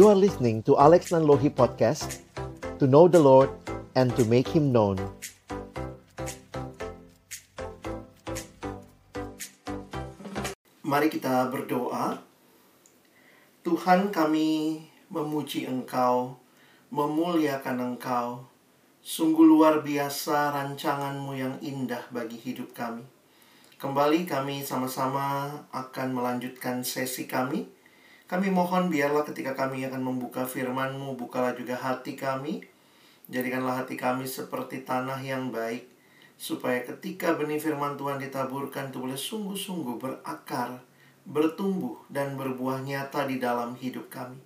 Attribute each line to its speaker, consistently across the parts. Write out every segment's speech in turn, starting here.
Speaker 1: You are listening to Alex Nanlohi Podcast To know the Lord and to make Him known
Speaker 2: Mari kita berdoa. Tuhan kami memuji Engkau, memuliakan Engkau. Sungguh luar biasa rancanganmu yang indah bagi hidup kami. Kembali kami sama-sama akan melanjutkan sesi kami. Kami mohon biarlah ketika kami akan membuka firman-Mu, bukalah juga hati kami. Jadikanlah hati kami seperti tanah yang baik, supaya ketika benih firman Tuhan ditaburkan itu boleh sungguh-sungguh berakar, bertumbuh, dan berbuah nyata di dalam hidup kami.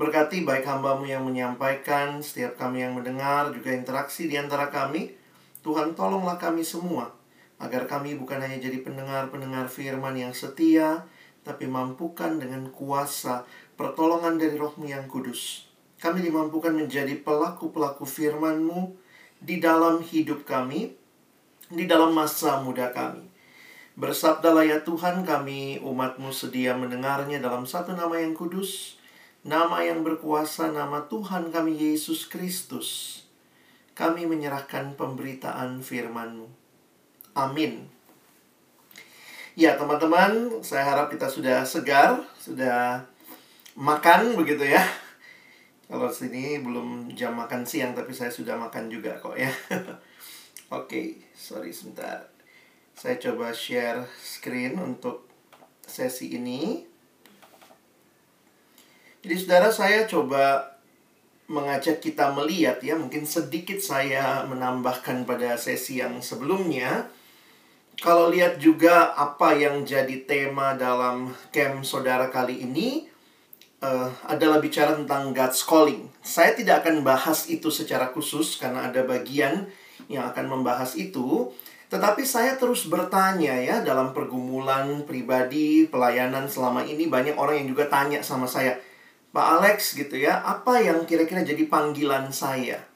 Speaker 2: Berkati baik hambamu yang menyampaikan, setiap kami yang mendengar, juga interaksi di antara kami. Tuhan tolonglah kami semua, agar kami bukan hanya jadi pendengar-pendengar firman yang setia, tapi mampukan dengan kuasa pertolongan dari rohmu yang kudus. Kami dimampukan menjadi pelaku-pelaku firman-Mu di dalam hidup kami, di dalam masa muda kami. Bersabdalah ya Tuhan kami umatmu sedia mendengarnya dalam satu nama yang kudus, nama yang berkuasa, nama Tuhan kami Yesus Kristus. Kami menyerahkan pemberitaan firman-Mu. Amin. Ya teman-teman, saya harap kita sudah segar, sudah makan begitu ya. Kalau sini belum jam makan siang, tapi saya sudah makan juga kok ya. Oke, okay, sorry sebentar. Saya coba share screen untuk sesi ini. Jadi saudara saya coba mengajak kita melihat ya, mungkin sedikit saya menambahkan pada sesi yang sebelumnya. Kalau lihat juga apa yang jadi tema dalam camp saudara kali ini uh, adalah bicara tentang God's calling. Saya tidak akan bahas itu secara khusus karena ada bagian yang akan membahas itu. Tetapi saya terus bertanya ya dalam pergumulan pribadi, pelayanan selama ini banyak orang yang juga tanya sama saya, Pak Alex gitu ya, apa yang kira-kira jadi panggilan saya?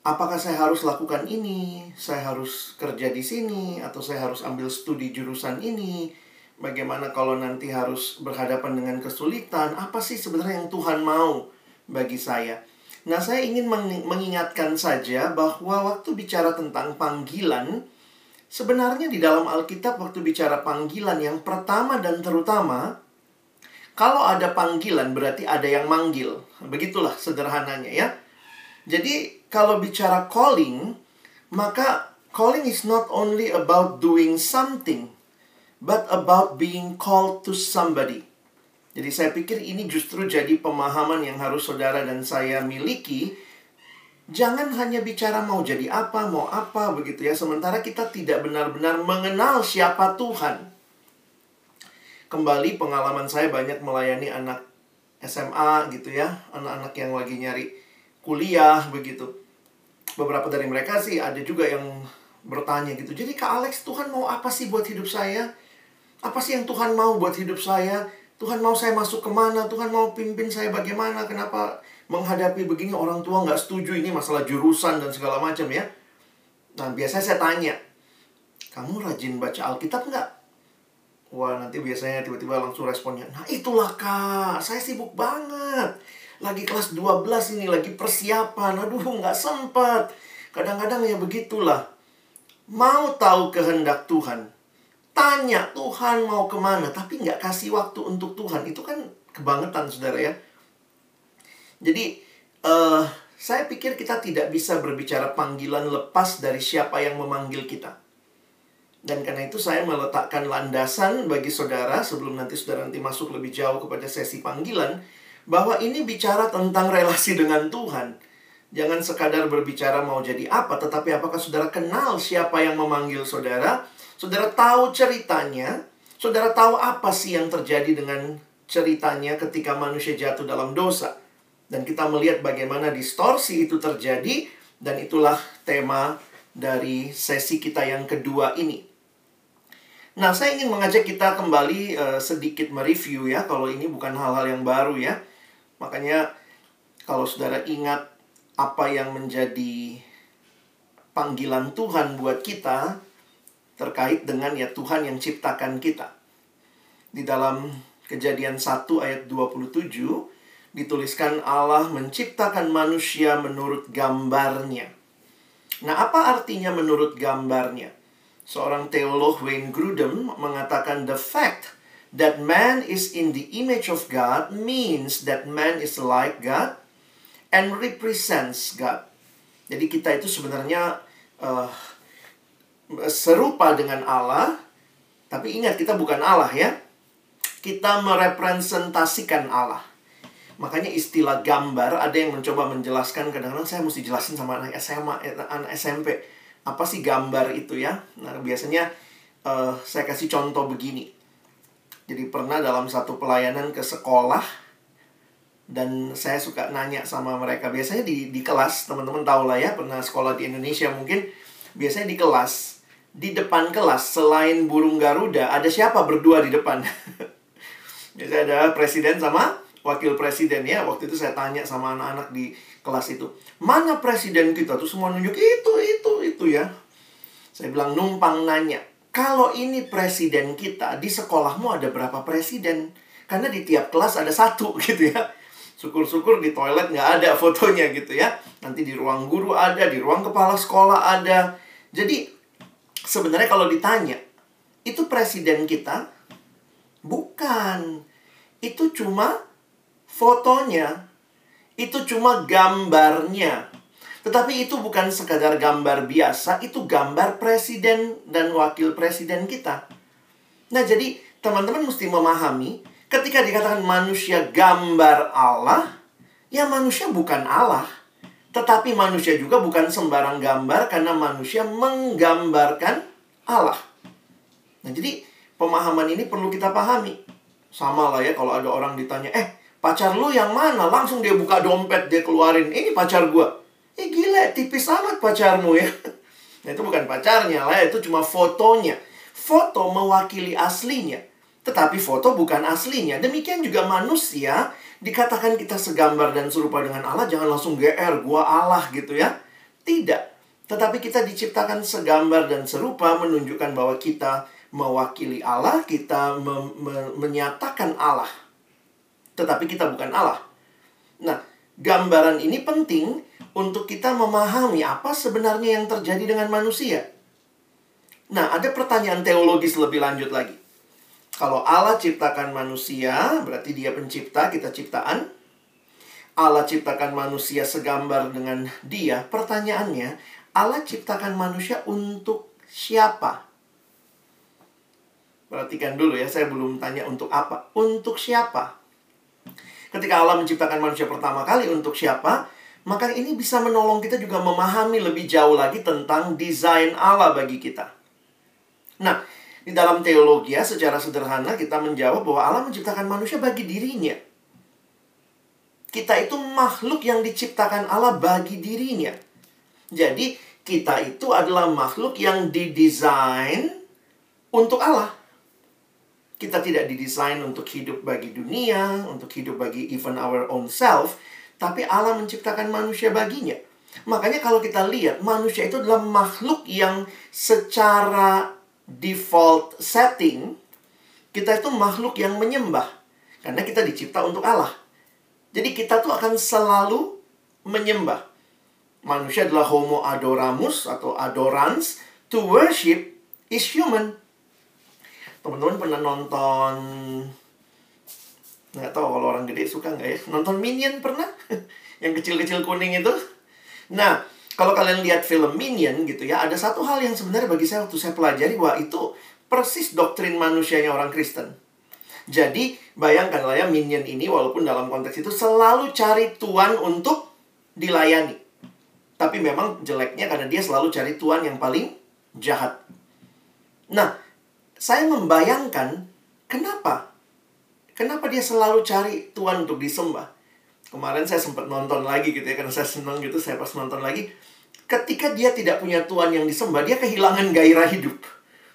Speaker 2: Apakah saya harus lakukan ini? Saya harus kerja di sini atau saya harus ambil studi jurusan ini? Bagaimana kalau nanti harus berhadapan dengan kesulitan? Apa sih sebenarnya yang Tuhan mau bagi saya? Nah, saya ingin mengingatkan saja bahwa waktu bicara tentang panggilan, sebenarnya di dalam Alkitab waktu bicara panggilan yang pertama dan terutama, kalau ada panggilan berarti ada yang manggil. Begitulah sederhananya ya. Jadi, kalau bicara calling, maka calling is not only about doing something, but about being called to somebody. Jadi saya pikir ini justru jadi pemahaman yang harus saudara dan saya miliki. Jangan hanya bicara mau jadi apa, mau apa begitu ya. Sementara kita tidak benar-benar mengenal siapa Tuhan. Kembali pengalaman saya banyak melayani anak SMA gitu ya. Anak-anak yang lagi nyari kuliah begitu. Beberapa dari mereka sih ada juga yang bertanya gitu. Jadi Kak Alex, Tuhan mau apa sih buat hidup saya? Apa sih yang Tuhan mau buat hidup saya? Tuhan mau saya masuk ke mana? Tuhan mau pimpin saya bagaimana? Kenapa menghadapi begini orang tua nggak setuju ini masalah jurusan dan segala macam ya? Nah biasanya saya tanya, kamu rajin baca Alkitab nggak? Wah nanti biasanya tiba-tiba langsung responnya, nah itulah kak, saya sibuk banget. Lagi kelas 12 ini, lagi persiapan, aduh nggak sempet. Kadang-kadang ya begitulah. Mau tahu kehendak Tuhan, tanya Tuhan mau ke mana, tapi nggak kasih waktu untuk Tuhan. Itu kan kebangetan, saudara ya. Jadi, uh, saya pikir kita tidak bisa berbicara panggilan lepas dari siapa yang memanggil kita. Dan karena itu saya meletakkan landasan bagi saudara sebelum nanti saudara nanti masuk lebih jauh kepada sesi panggilan bahwa ini bicara tentang relasi dengan Tuhan. Jangan sekadar berbicara mau jadi apa, tetapi apakah saudara kenal siapa yang memanggil saudara? Saudara tahu ceritanya, saudara tahu apa sih yang terjadi dengan ceritanya ketika manusia jatuh dalam dosa. Dan kita melihat bagaimana distorsi itu terjadi dan itulah tema dari sesi kita yang kedua ini. Nah, saya ingin mengajak kita kembali uh, sedikit mereview ya, kalau ini bukan hal-hal yang baru ya. Makanya kalau saudara ingat apa yang menjadi panggilan Tuhan buat kita terkait dengan ya Tuhan yang ciptakan kita. Di dalam Kejadian 1 ayat 27 dituliskan Allah menciptakan manusia menurut gambarnya. Nah, apa artinya menurut gambarnya? Seorang teolog Wayne Grudem mengatakan the fact that man is in the image of God means that man is like God and represents God. Jadi kita itu sebenarnya uh, serupa dengan Allah, tapi ingat kita bukan Allah ya. Kita merepresentasikan Allah. Makanya istilah gambar ada yang mencoba menjelaskan kadang-kadang saya mesti jelasin sama anak SMA, anak SMP. Apa sih gambar itu ya? Nah, biasanya uh, saya kasih contoh begini. Jadi pernah dalam satu pelayanan ke sekolah dan saya suka nanya sama mereka. Biasanya di di kelas, teman-teman tahu lah ya, pernah sekolah di Indonesia mungkin biasanya di kelas, di depan kelas selain burung garuda ada siapa berdua di depan? Biasanya ada presiden sama wakil presiden ya waktu itu saya tanya sama anak-anak di kelas itu mana presiden kita tuh semua nunjuk itu itu itu ya saya bilang numpang nanya kalau ini presiden kita di sekolahmu ada berapa presiden? Karena di tiap kelas ada satu gitu ya. Syukur-syukur di toilet nggak ada fotonya gitu ya. Nanti di ruang guru ada di ruang kepala sekolah ada. Jadi sebenarnya kalau ditanya itu presiden kita? Bukan. Itu cuma fotonya. Itu cuma gambarnya. Tetapi itu bukan sekadar gambar biasa, itu gambar presiden dan wakil presiden kita. Nah, jadi teman-teman mesti memahami ketika dikatakan manusia gambar Allah, ya manusia bukan Allah. Tetapi manusia juga bukan sembarang gambar karena manusia menggambarkan Allah. Nah, jadi pemahaman ini perlu kita pahami. Sama lah ya kalau ada orang ditanya, "Eh, Pacar lu yang mana? Langsung dia buka dompet, dia keluarin. Ini pacar gua. Eh gila, tipis amat pacarmu ya. Nah, itu bukan pacarnya lah, itu cuma fotonya. Foto mewakili aslinya. Tetapi foto bukan aslinya. Demikian juga manusia dikatakan kita segambar dan serupa dengan Allah, jangan langsung GR, gua Allah gitu ya. Tidak. Tetapi kita diciptakan segambar dan serupa menunjukkan bahwa kita mewakili Allah, kita me me menyatakan Allah tetapi kita bukan Allah. Nah, gambaran ini penting untuk kita memahami apa sebenarnya yang terjadi dengan manusia. Nah, ada pertanyaan teologis lebih lanjut lagi. Kalau Allah ciptakan manusia, berarti dia pencipta, kita ciptaan. Allah ciptakan manusia segambar dengan dia. Pertanyaannya, Allah ciptakan manusia untuk siapa? Perhatikan dulu ya, saya belum tanya untuk apa. Untuk siapa? Ketika Allah menciptakan manusia pertama kali untuk siapa, maka ini bisa menolong kita juga memahami lebih jauh lagi tentang desain Allah bagi kita. Nah, di dalam teologi ya, secara sederhana kita menjawab bahwa Allah menciptakan manusia bagi dirinya. Kita itu makhluk yang diciptakan Allah bagi dirinya. Jadi, kita itu adalah makhluk yang didesain untuk Allah. Kita tidak didesain untuk hidup bagi dunia, untuk hidup bagi even our own self, tapi Allah menciptakan manusia baginya. Makanya kalau kita lihat, manusia itu adalah makhluk yang secara default setting, kita itu makhluk yang menyembah. Karena kita dicipta untuk Allah. Jadi kita tuh akan selalu menyembah. Manusia adalah homo adoramus atau adorans. To worship is human teman-teman pernah nonton nggak tahu kalau orang gede suka nggak ya? Nonton Minion pernah? Yang kecil-kecil kuning itu? Nah kalau kalian lihat film Minion gitu ya ada satu hal yang sebenarnya bagi saya waktu saya pelajari wah itu persis doktrin manusianya orang Kristen. Jadi bayangkanlah ya Minion ini walaupun dalam konteks itu selalu cari tuan untuk dilayani. Tapi memang jeleknya karena dia selalu cari tuan yang paling jahat. Nah saya membayangkan kenapa? Kenapa dia selalu cari Tuhan untuk disembah? Kemarin saya sempat nonton lagi gitu ya, karena saya senang gitu, saya pas nonton lagi. Ketika dia tidak punya Tuhan yang disembah, dia kehilangan gairah hidup.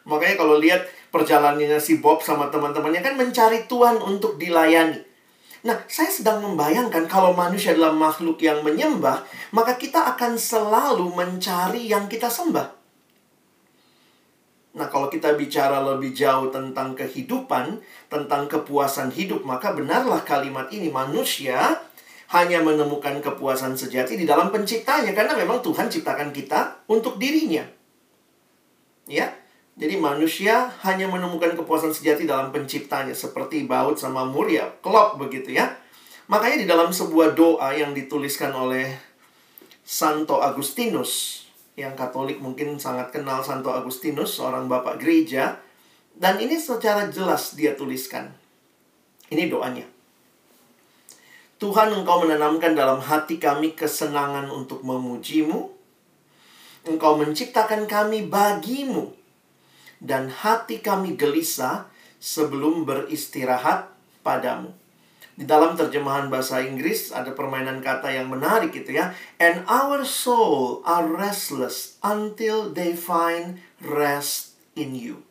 Speaker 2: Makanya kalau lihat perjalanannya si Bob sama teman-temannya kan mencari Tuhan untuk dilayani. Nah, saya sedang membayangkan kalau manusia adalah makhluk yang menyembah, maka kita akan selalu mencari yang kita sembah. Nah, kalau kita bicara lebih jauh tentang kehidupan, tentang kepuasan hidup, maka benarlah kalimat ini manusia hanya menemukan kepuasan sejati di dalam penciptanya karena memang Tuhan ciptakan kita untuk dirinya. Ya. Jadi manusia hanya menemukan kepuasan sejati dalam penciptanya seperti baut sama mur ya, klop begitu ya. Makanya di dalam sebuah doa yang dituliskan oleh Santo Agustinus yang Katolik mungkin sangat kenal Santo Agustinus, seorang bapak gereja. Dan ini secara jelas dia tuliskan. Ini doanya. Tuhan engkau menanamkan dalam hati kami kesenangan untuk memujimu. Engkau menciptakan kami bagimu. Dan hati kami gelisah sebelum beristirahat padamu. Di dalam terjemahan bahasa Inggris ada permainan kata yang menarik gitu ya. And our soul are restless until they find rest in you.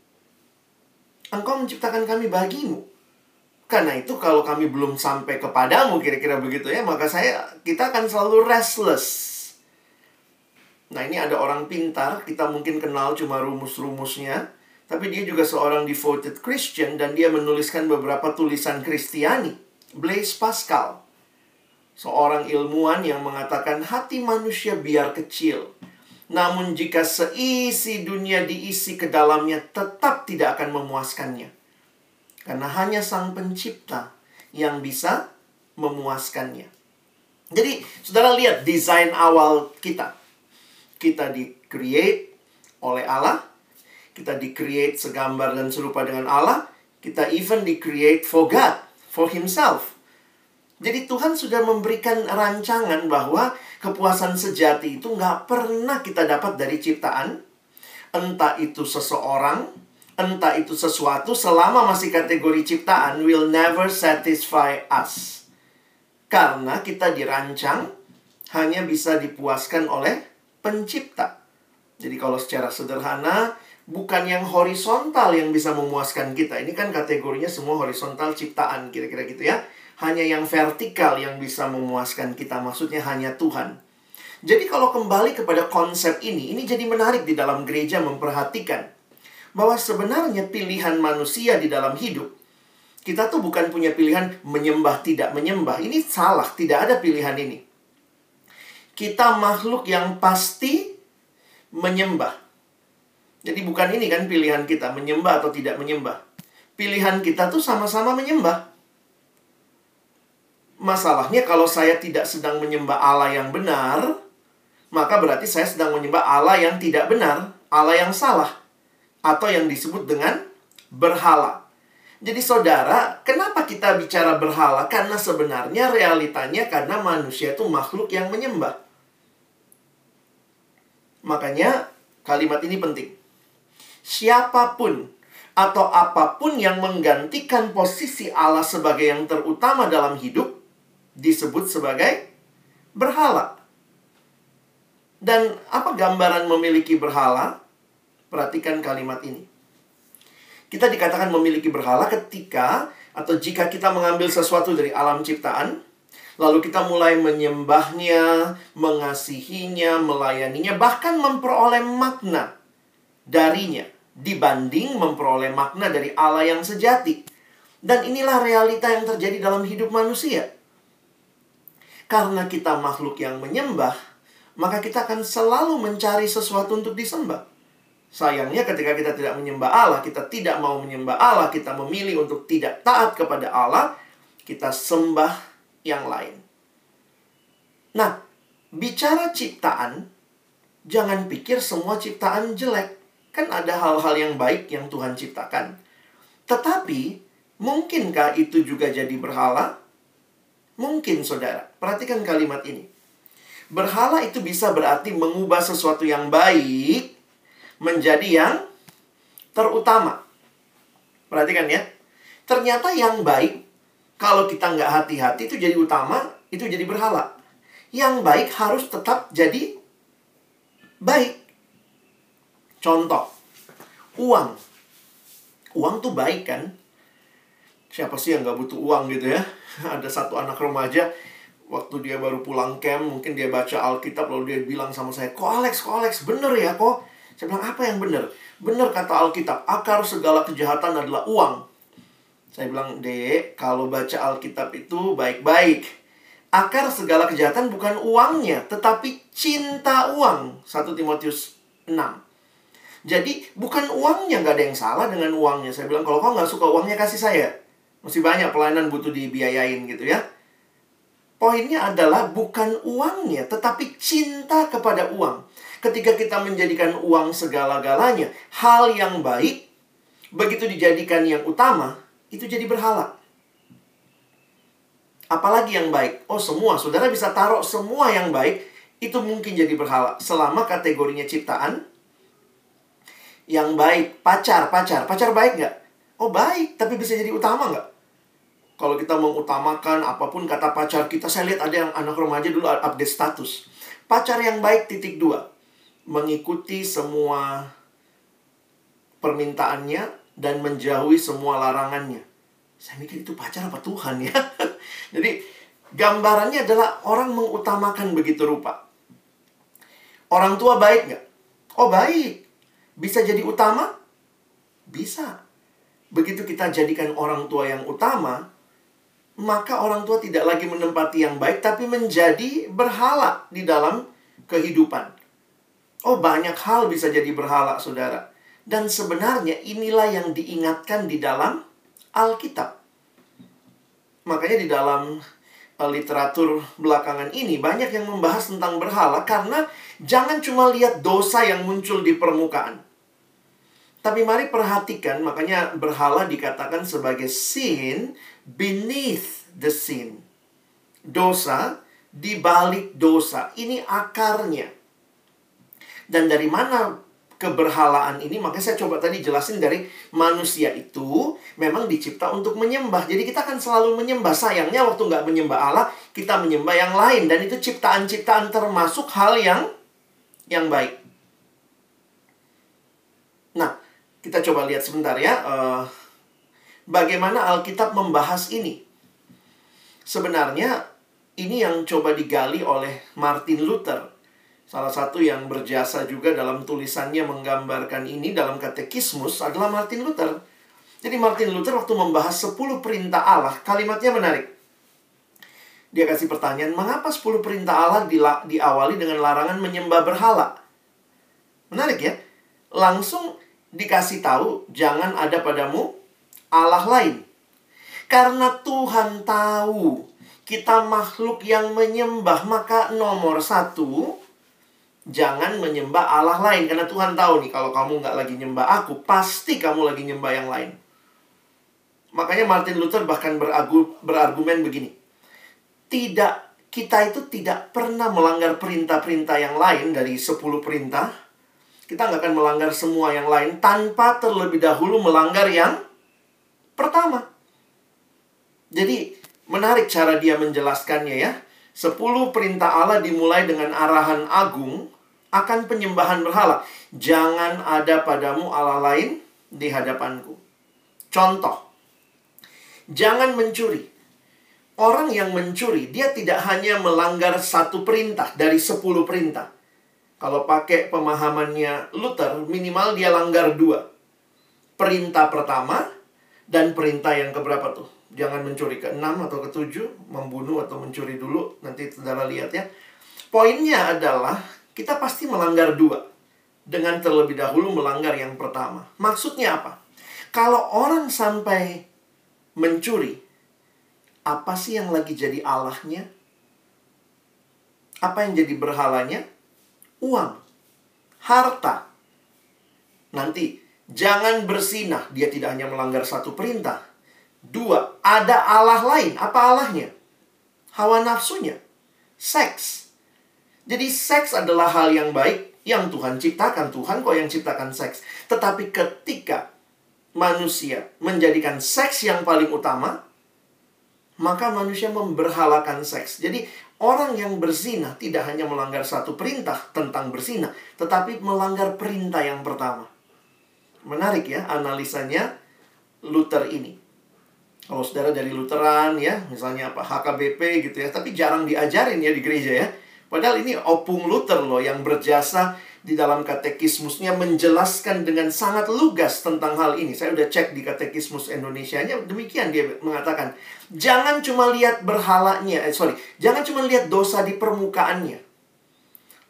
Speaker 2: Engkau menciptakan kami bagimu. Karena itu kalau kami belum sampai kepadamu kira-kira begitu ya, maka saya kita akan selalu restless. Nah, ini ada orang pintar, kita mungkin kenal cuma rumus-rumusnya, tapi dia juga seorang devoted Christian dan dia menuliskan beberapa tulisan Kristiani. Blaise Pascal, seorang ilmuwan yang mengatakan hati manusia biar kecil. Namun jika seisi dunia diisi ke dalamnya tetap tidak akan memuaskannya. Karena hanya sang pencipta yang bisa memuaskannya. Jadi, saudara lihat desain awal kita. Kita di-create oleh Allah. Kita di-create segambar dan serupa dengan Allah. Kita even di-create for God for himself. Jadi Tuhan sudah memberikan rancangan bahwa kepuasan sejati itu nggak pernah kita dapat dari ciptaan. Entah itu seseorang, entah itu sesuatu, selama masih kategori ciptaan, will never satisfy us. Karena kita dirancang hanya bisa dipuaskan oleh pencipta. Jadi kalau secara sederhana, bukan yang horizontal yang bisa memuaskan kita. Ini kan kategorinya semua horizontal ciptaan, kira-kira gitu ya. Hanya yang vertikal yang bisa memuaskan kita, maksudnya hanya Tuhan. Jadi kalau kembali kepada konsep ini, ini jadi menarik di dalam gereja memperhatikan bahwa sebenarnya pilihan manusia di dalam hidup kita tuh bukan punya pilihan menyembah tidak menyembah. Ini salah, tidak ada pilihan ini. Kita makhluk yang pasti menyembah. Jadi bukan ini kan pilihan kita menyembah atau tidak menyembah. Pilihan kita tuh sama-sama menyembah. Masalahnya kalau saya tidak sedang menyembah Allah yang benar, maka berarti saya sedang menyembah Allah yang tidak benar, Allah yang salah. Atau yang disebut dengan berhala. Jadi saudara, kenapa kita bicara berhala? Karena sebenarnya realitanya karena manusia itu makhluk yang menyembah. Makanya kalimat ini penting siapa pun atau apa pun yang menggantikan posisi Allah sebagai yang terutama dalam hidup disebut sebagai berhala. Dan apa gambaran memiliki berhala? Perhatikan kalimat ini. Kita dikatakan memiliki berhala ketika atau jika kita mengambil sesuatu dari alam ciptaan, lalu kita mulai menyembahnya, mengasihinya, melayaninya, bahkan memperoleh makna darinya dibanding memperoleh makna dari Allah yang sejati. Dan inilah realita yang terjadi dalam hidup manusia. Karena kita makhluk yang menyembah, maka kita akan selalu mencari sesuatu untuk disembah. Sayangnya ketika kita tidak menyembah Allah, kita tidak mau menyembah Allah, kita memilih untuk tidak taat kepada Allah, kita sembah yang lain. Nah, bicara ciptaan, jangan pikir semua ciptaan jelek. Kan ada hal-hal yang baik yang Tuhan ciptakan. Tetapi, mungkinkah itu juga jadi berhala? Mungkin, saudara. Perhatikan kalimat ini. Berhala itu bisa berarti mengubah sesuatu yang baik menjadi yang terutama. Perhatikan ya. Ternyata yang baik, kalau kita nggak hati-hati itu jadi utama, itu jadi berhala. Yang baik harus tetap jadi baik. Contoh, uang. Uang tuh baik kan? Siapa sih yang gak butuh uang gitu ya? Ada satu anak remaja, waktu dia baru pulang camp, mungkin dia baca Alkitab, lalu dia bilang sama saya, Kok Alex, kok Alex, bener ya kok? Saya bilang, apa yang benar? Benar kata Alkitab, akar segala kejahatan adalah uang. Saya bilang, dek, kalau baca Alkitab itu baik-baik. Akar segala kejahatan bukan uangnya, tetapi cinta uang. 1 Timotius 6. Jadi, bukan uangnya, nggak ada yang salah dengan uangnya. Saya bilang, kalau kau nggak suka uangnya, kasih saya. Masih banyak pelayanan butuh dibiayain gitu ya. Poinnya adalah bukan uangnya, tetapi cinta kepada uang. Ketika kita menjadikan uang segala-galanya, hal yang baik, begitu dijadikan yang utama, itu jadi berhala. Apalagi yang baik? Oh semua, saudara bisa taruh semua yang baik, itu mungkin jadi berhala. Selama kategorinya ciptaan, yang baik, pacar, pacar, pacar baik nggak? Oh baik, tapi bisa jadi utama nggak? Kalau kita mengutamakan apa pun kata pacar kita, saya lihat ada yang anak remaja dulu update status. Pacar yang baik titik dua. Mengikuti semua permintaannya dan menjauhi semua larangannya. Saya mikir itu pacar apa Tuhan ya? Jadi gambarannya adalah orang mengutamakan begitu rupa. Orang tua baik nggak? Oh baik. Bisa jadi utama? Bisa. Begitu kita jadikan orang tua yang utama, maka orang tua tidak lagi menempati yang baik, tapi menjadi berhala di dalam kehidupan. Oh, banyak hal bisa jadi berhala, saudara. Dan sebenarnya inilah yang diingatkan di dalam Alkitab. Makanya di dalam eh, literatur belakangan ini banyak yang membahas tentang berhala karena jangan cuma lihat dosa yang muncul di permukaan. Tapi mari perhatikan, makanya berhala dikatakan sebagai sin beneath the sin. Dosa di balik dosa. Ini akarnya. Dan dari mana keberhalaan ini? Makanya saya coba tadi jelasin dari manusia itu memang dicipta untuk menyembah. Jadi kita akan selalu menyembah. Sayangnya waktu nggak menyembah Allah, kita menyembah yang lain. Dan itu ciptaan-ciptaan termasuk hal yang yang baik. Nah, kita coba lihat sebentar ya. Uh, bagaimana Alkitab membahas ini. Sebenarnya ini yang coba digali oleh Martin Luther. Salah satu yang berjasa juga dalam tulisannya menggambarkan ini dalam katekismus adalah Martin Luther. Jadi Martin Luther waktu membahas 10 perintah Allah, kalimatnya menarik. Dia kasih pertanyaan, mengapa 10 perintah Allah diawali dengan larangan menyembah berhala? Menarik ya? Langsung dikasih tahu, jangan ada padamu Allah lain. Karena Tuhan tahu kita makhluk yang menyembah, maka nomor satu, jangan menyembah Allah lain. Karena Tuhan tahu nih, kalau kamu nggak lagi nyembah aku, pasti kamu lagi nyembah yang lain. Makanya Martin Luther bahkan beragu, berargumen begini. Tidak, kita itu tidak pernah melanggar perintah-perintah yang lain dari 10 perintah. Kita nggak akan melanggar semua yang lain tanpa terlebih dahulu melanggar yang pertama. Jadi, menarik cara dia menjelaskannya ya. Sepuluh perintah Allah dimulai dengan arahan agung akan penyembahan berhala. Jangan ada padamu Allah lain di hadapanku. Contoh, jangan mencuri. Orang yang mencuri, dia tidak hanya melanggar satu perintah dari sepuluh perintah. Kalau pakai pemahamannya Luther, minimal dia langgar dua. Perintah pertama, dan perintah yang keberapa tuh? Jangan mencuri ke enam atau ke tujuh, membunuh atau mencuri dulu. Nanti saudara lihat ya. Poinnya adalah kita pasti melanggar dua. Dengan terlebih dahulu melanggar yang pertama. Maksudnya apa? Kalau orang sampai mencuri, apa sih yang lagi jadi Allahnya? Apa yang jadi berhalanya? Uang. Harta. Nanti Jangan bersinah. Dia tidak hanya melanggar satu perintah. Dua, ada Allah lain. Apa Allahnya? Hawa nafsunya. Seks. Jadi seks adalah hal yang baik yang Tuhan ciptakan. Tuhan kok yang ciptakan seks. Tetapi ketika manusia menjadikan seks yang paling utama, maka manusia memberhalakan seks. Jadi orang yang berzina tidak hanya melanggar satu perintah tentang berzina, tetapi melanggar perintah yang pertama. Menarik ya analisanya Luther ini. Kalau saudara dari Lutheran ya, misalnya apa HKBP gitu ya, tapi jarang diajarin ya di gereja ya. Padahal ini opung Luther loh yang berjasa di dalam katekismusnya menjelaskan dengan sangat lugas tentang hal ini. Saya udah cek di katekismus Indonesia-nya, demikian dia mengatakan, jangan cuma lihat berhalanya, eh sorry, jangan cuma lihat dosa di permukaannya.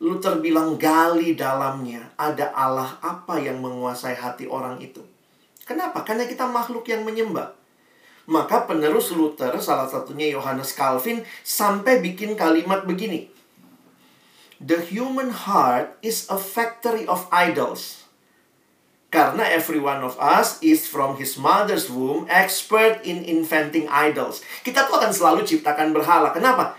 Speaker 2: Luther bilang gali dalamnya, ada Allah apa yang menguasai hati orang itu. Kenapa? Karena kita makhluk yang menyembah. Maka penerus Luther, salah satunya Yohanes Calvin, sampai bikin kalimat begini the human heart is a factory of idols. Karena every one of us is from his mother's womb expert in inventing idols. Kita tuh akan selalu ciptakan berhala. Kenapa?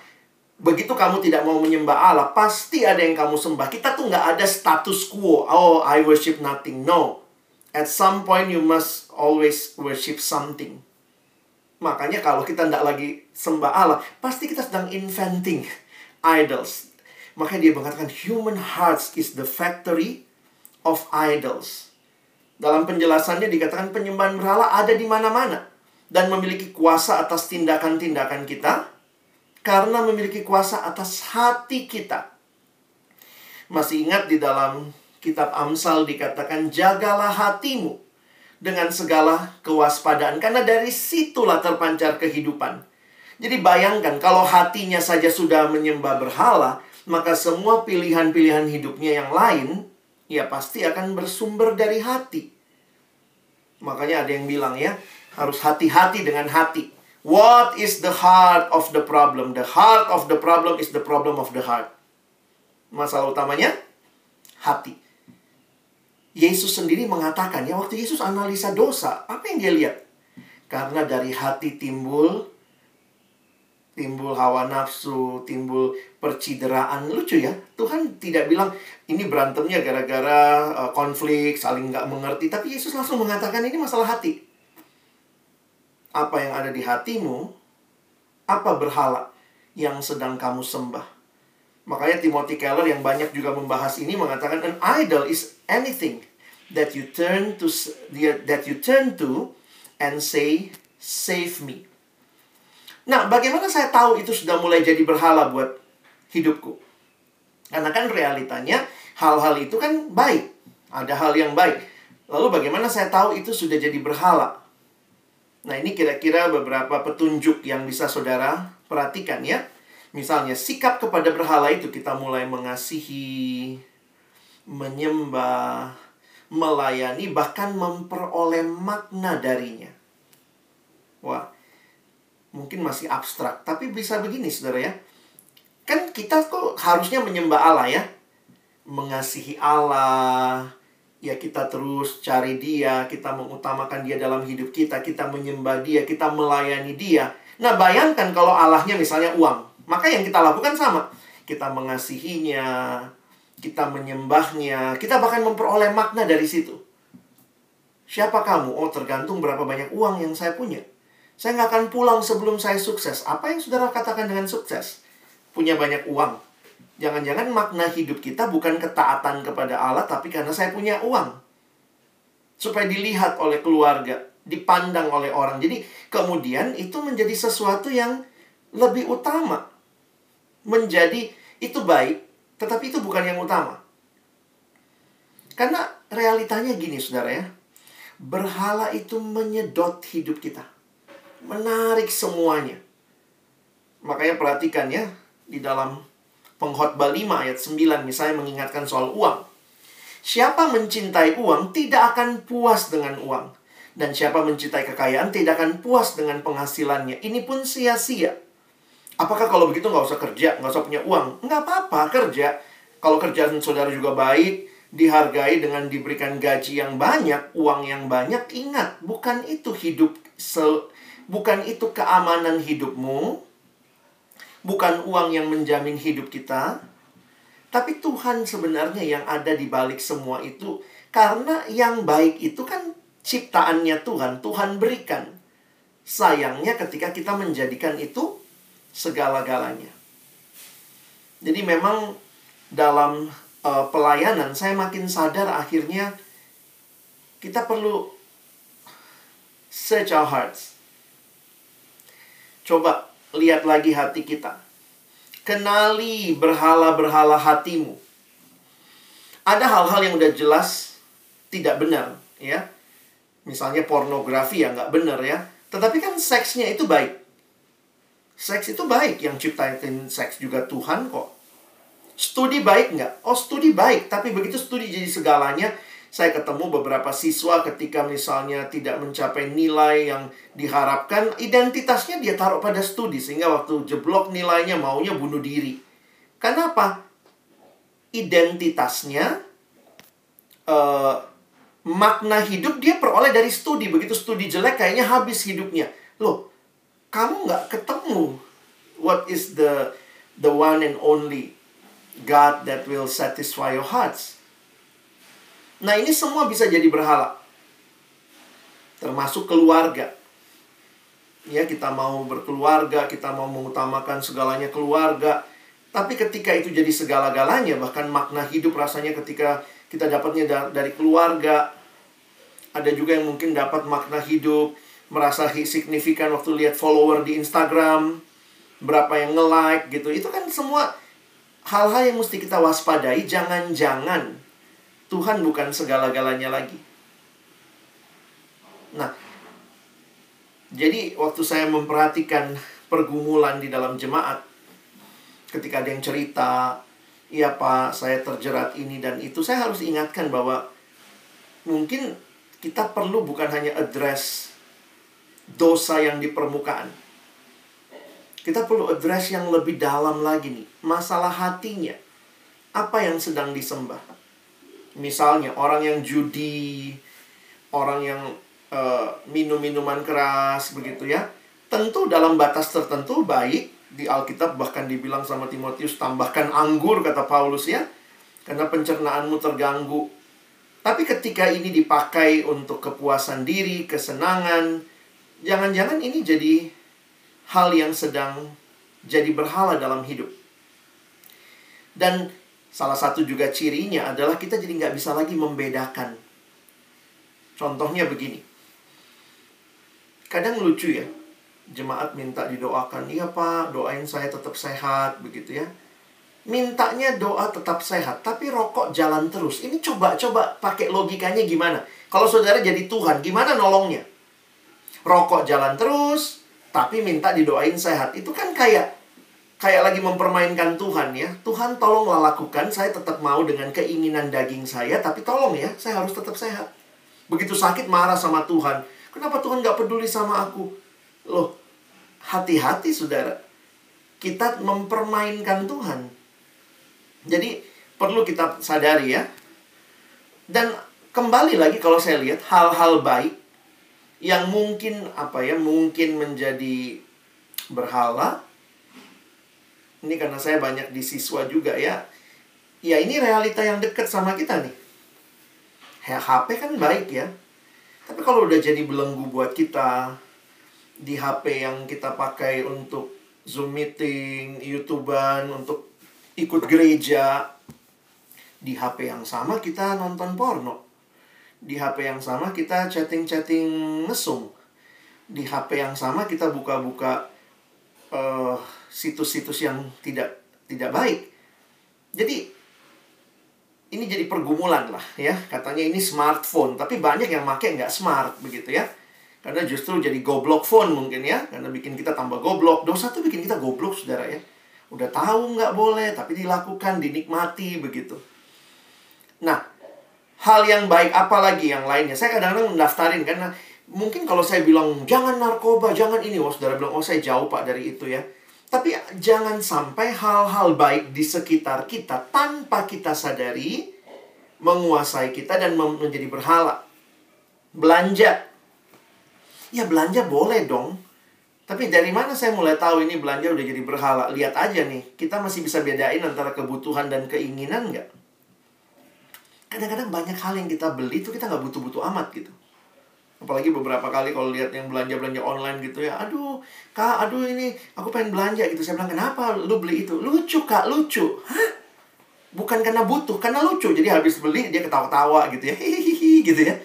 Speaker 2: Begitu kamu tidak mau menyembah Allah, pasti ada yang kamu sembah. Kita tuh nggak ada status quo. Oh, I worship nothing. No. At some point you must always worship something. Makanya kalau kita tidak lagi sembah Allah, pasti kita sedang inventing idols. Makanya dia mengatakan human hearts is the factory of idols. Dalam penjelasannya dikatakan penyembahan berhala ada di mana-mana dan memiliki kuasa atas tindakan-tindakan kita karena memiliki kuasa atas hati kita. Masih ingat di dalam kitab Amsal dikatakan jagalah hatimu dengan segala kewaspadaan karena dari situlah terpancar kehidupan. Jadi bayangkan kalau hatinya saja sudah menyembah berhala, maka semua pilihan-pilihan hidupnya yang lain ya pasti akan bersumber dari hati. Makanya ada yang bilang ya, harus hati-hati dengan hati. What is the heart of the problem? The heart of the problem is the problem of the heart. Masalah utamanya hati. Yesus sendiri mengatakan ya waktu Yesus analisa dosa, apa yang dia lihat? Karena dari hati timbul timbul hawa nafsu, timbul percideraan. Lucu ya, Tuhan tidak bilang ini berantemnya gara-gara uh, konflik, saling nggak mengerti. Tapi Yesus langsung mengatakan ini masalah hati. Apa yang ada di hatimu, apa berhala yang sedang kamu sembah. Makanya Timothy Keller yang banyak juga membahas ini mengatakan an idol is anything that you turn to that you turn to and say save me. Nah, bagaimana saya tahu itu sudah mulai jadi berhala buat hidupku? Karena kan realitanya hal-hal itu kan baik. Ada hal yang baik. Lalu bagaimana saya tahu itu sudah jadi berhala? Nah, ini kira-kira beberapa petunjuk yang bisa saudara perhatikan ya. Misalnya, sikap kepada berhala itu kita mulai mengasihi, menyembah, melayani, bahkan memperoleh makna darinya. Wah, mungkin masih abstrak. Tapi bisa begini, saudara ya. Kan kita kok harusnya menyembah Allah ya. Mengasihi Allah. Ya kita terus cari dia. Kita mengutamakan dia dalam hidup kita. Kita menyembah dia. Kita melayani dia. Nah bayangkan kalau Allahnya misalnya uang. Maka yang kita lakukan sama. Kita mengasihinya. Kita menyembahnya. Kita bahkan memperoleh makna dari situ. Siapa kamu? Oh tergantung berapa banyak uang yang saya punya. Saya nggak akan pulang sebelum saya sukses. Apa yang saudara katakan dengan sukses? Punya banyak uang. Jangan-jangan makna hidup kita bukan ketaatan kepada Allah, tapi karena saya punya uang. Supaya dilihat oleh keluarga, dipandang oleh orang. Jadi kemudian itu menjadi sesuatu yang lebih utama. Menjadi itu baik, tetapi itu bukan yang utama. Karena realitanya gini saudara ya. Berhala itu menyedot hidup kita menarik semuanya. Makanya perhatikan ya, di dalam pengkhotbah 5 ayat 9 misalnya mengingatkan soal uang. Siapa mencintai uang tidak akan puas dengan uang. Dan siapa mencintai kekayaan tidak akan puas dengan penghasilannya. Ini pun sia-sia. Apakah kalau begitu nggak usah kerja, nggak usah punya uang? Nggak apa-apa, kerja. Kalau kerjaan saudara juga baik, dihargai dengan diberikan gaji yang banyak, uang yang banyak, ingat, bukan itu hidup se Bukan itu keamanan hidupmu, bukan uang yang menjamin hidup kita, tapi Tuhan sebenarnya yang ada di balik semua itu. Karena yang baik itu kan ciptaannya Tuhan, Tuhan berikan. Sayangnya ketika kita menjadikan itu segala-galanya. Jadi memang dalam uh, pelayanan saya makin sadar akhirnya kita perlu search our hearts. Coba lihat lagi hati kita. Kenali berhala-berhala hatimu. Ada hal-hal yang udah jelas tidak benar, ya. Misalnya pornografi ya nggak benar ya. Tetapi kan seksnya itu baik. Seks itu baik. Yang ciptain seks juga Tuhan kok. Studi baik nggak? Oh studi baik. Tapi begitu studi jadi segalanya, saya ketemu beberapa siswa ketika misalnya tidak mencapai nilai yang diharapkan, identitasnya dia taruh pada studi. Sehingga waktu jeblok nilainya maunya bunuh diri. Kenapa? Identitasnya uh, makna hidup dia peroleh dari studi. Begitu studi jelek kayaknya habis hidupnya. Loh, kamu nggak ketemu what is the the one and only God that will satisfy your hearts. Nah, ini semua bisa jadi berhala. Termasuk keluarga. Ya, kita mau berkeluarga, kita mau mengutamakan segalanya keluarga. Tapi ketika itu jadi segala-galanya, bahkan makna hidup rasanya ketika kita dapatnya dari keluarga. Ada juga yang mungkin dapat makna hidup, merasa signifikan waktu lihat follower di Instagram, berapa yang nge-like gitu. Itu kan semua hal-hal yang mesti kita waspadai. Jangan-jangan Tuhan bukan segala-galanya lagi. Nah, jadi waktu saya memperhatikan pergumulan di dalam jemaat, ketika ada yang cerita, iya pak saya terjerat ini dan itu saya harus ingatkan bahwa mungkin kita perlu bukan hanya address dosa yang di permukaan. Kita perlu address yang lebih dalam lagi nih masalah hatinya. Apa yang sedang disembah misalnya orang yang judi orang yang uh, minum minuman keras begitu ya tentu dalam batas tertentu baik di Alkitab bahkan dibilang sama Timotius tambahkan anggur kata Paulus ya karena pencernaanmu terganggu tapi ketika ini dipakai untuk kepuasan diri, kesenangan, jangan-jangan ini jadi hal yang sedang jadi berhala dalam hidup. Dan salah satu juga cirinya adalah kita jadi nggak bisa lagi membedakan. Contohnya begini. Kadang lucu ya, jemaat minta didoakan, iya pak, doain saya tetap sehat, begitu ya. Mintanya doa tetap sehat, tapi rokok jalan terus. Ini coba-coba pakai logikanya gimana? Kalau saudara jadi Tuhan, gimana nolongnya? Rokok jalan terus, tapi minta didoain sehat. Itu kan kayak kayak lagi mempermainkan Tuhan ya. Tuhan tolonglah lakukan, saya tetap mau dengan keinginan daging saya, tapi tolong ya, saya harus tetap sehat. Begitu sakit marah sama Tuhan. Kenapa Tuhan gak peduli sama aku? Loh, hati-hati saudara. Kita mempermainkan Tuhan. Jadi perlu kita sadari ya. Dan kembali lagi kalau saya lihat hal-hal baik yang mungkin apa ya, mungkin menjadi berhala. Ini karena saya banyak di siswa juga ya. Ya ini realita yang dekat sama kita nih. HP kan baik ya. Tapi kalau udah jadi belenggu buat kita, di HP yang kita pakai untuk Zoom meeting, YouTubean, untuk ikut gereja. Di HP yang sama kita nonton porno. Di HP yang sama kita chatting-chatting mesum. Di HP yang sama kita buka-buka uh, situs-situs yang tidak tidak baik. Jadi ini jadi pergumulan lah ya. Katanya ini smartphone, tapi banyak yang pakai nggak smart begitu ya karena justru jadi goblok phone mungkin ya. Karena bikin kita tambah goblok. Dosa tuh bikin kita goblok, saudara ya. Udah tahu nggak boleh, tapi dilakukan, dinikmati begitu. Nah, hal yang baik apa lagi yang lainnya? Saya kadang-kadang mendaftarin karena mungkin kalau saya bilang jangan narkoba, jangan ini, wah saudara bilang oh saya jauh pak dari itu ya. Tapi jangan sampai hal-hal baik di sekitar kita tanpa kita sadari menguasai kita dan menjadi berhala. Belanja Ya belanja boleh dong. Tapi dari mana saya mulai tahu ini belanja udah jadi berhala? Lihat aja nih, kita masih bisa bedain antara kebutuhan dan keinginan nggak? Kadang-kadang banyak hal yang kita beli itu kita nggak butuh-butuh amat gitu. Apalagi beberapa kali kalau lihat yang belanja-belanja online gitu ya. Aduh, kak, aduh ini aku pengen belanja gitu. Saya bilang, kenapa lu beli itu? Lucu kak, lucu. Hah? Bukan karena butuh, karena lucu. Jadi habis beli dia ketawa-tawa gitu ya. Hihihi gitu ya.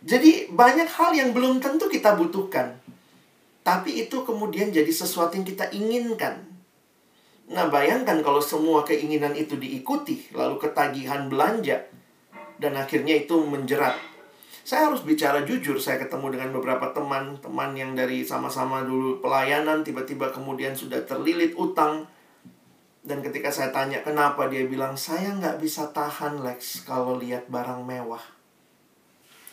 Speaker 2: Jadi banyak hal yang belum tentu kita butuhkan. Tapi itu kemudian jadi sesuatu yang kita inginkan. Nah, bayangkan kalau semua keinginan itu diikuti, lalu ketagihan belanja. dan akhirnya itu menjerat. Saya harus bicara jujur, saya ketemu dengan beberapa teman-teman yang dari sama-sama dulu pelayanan, tiba-tiba kemudian sudah terlilit utang. Dan ketika saya tanya kenapa, dia bilang, saya nggak bisa tahan Lex kalau lihat barang mewah.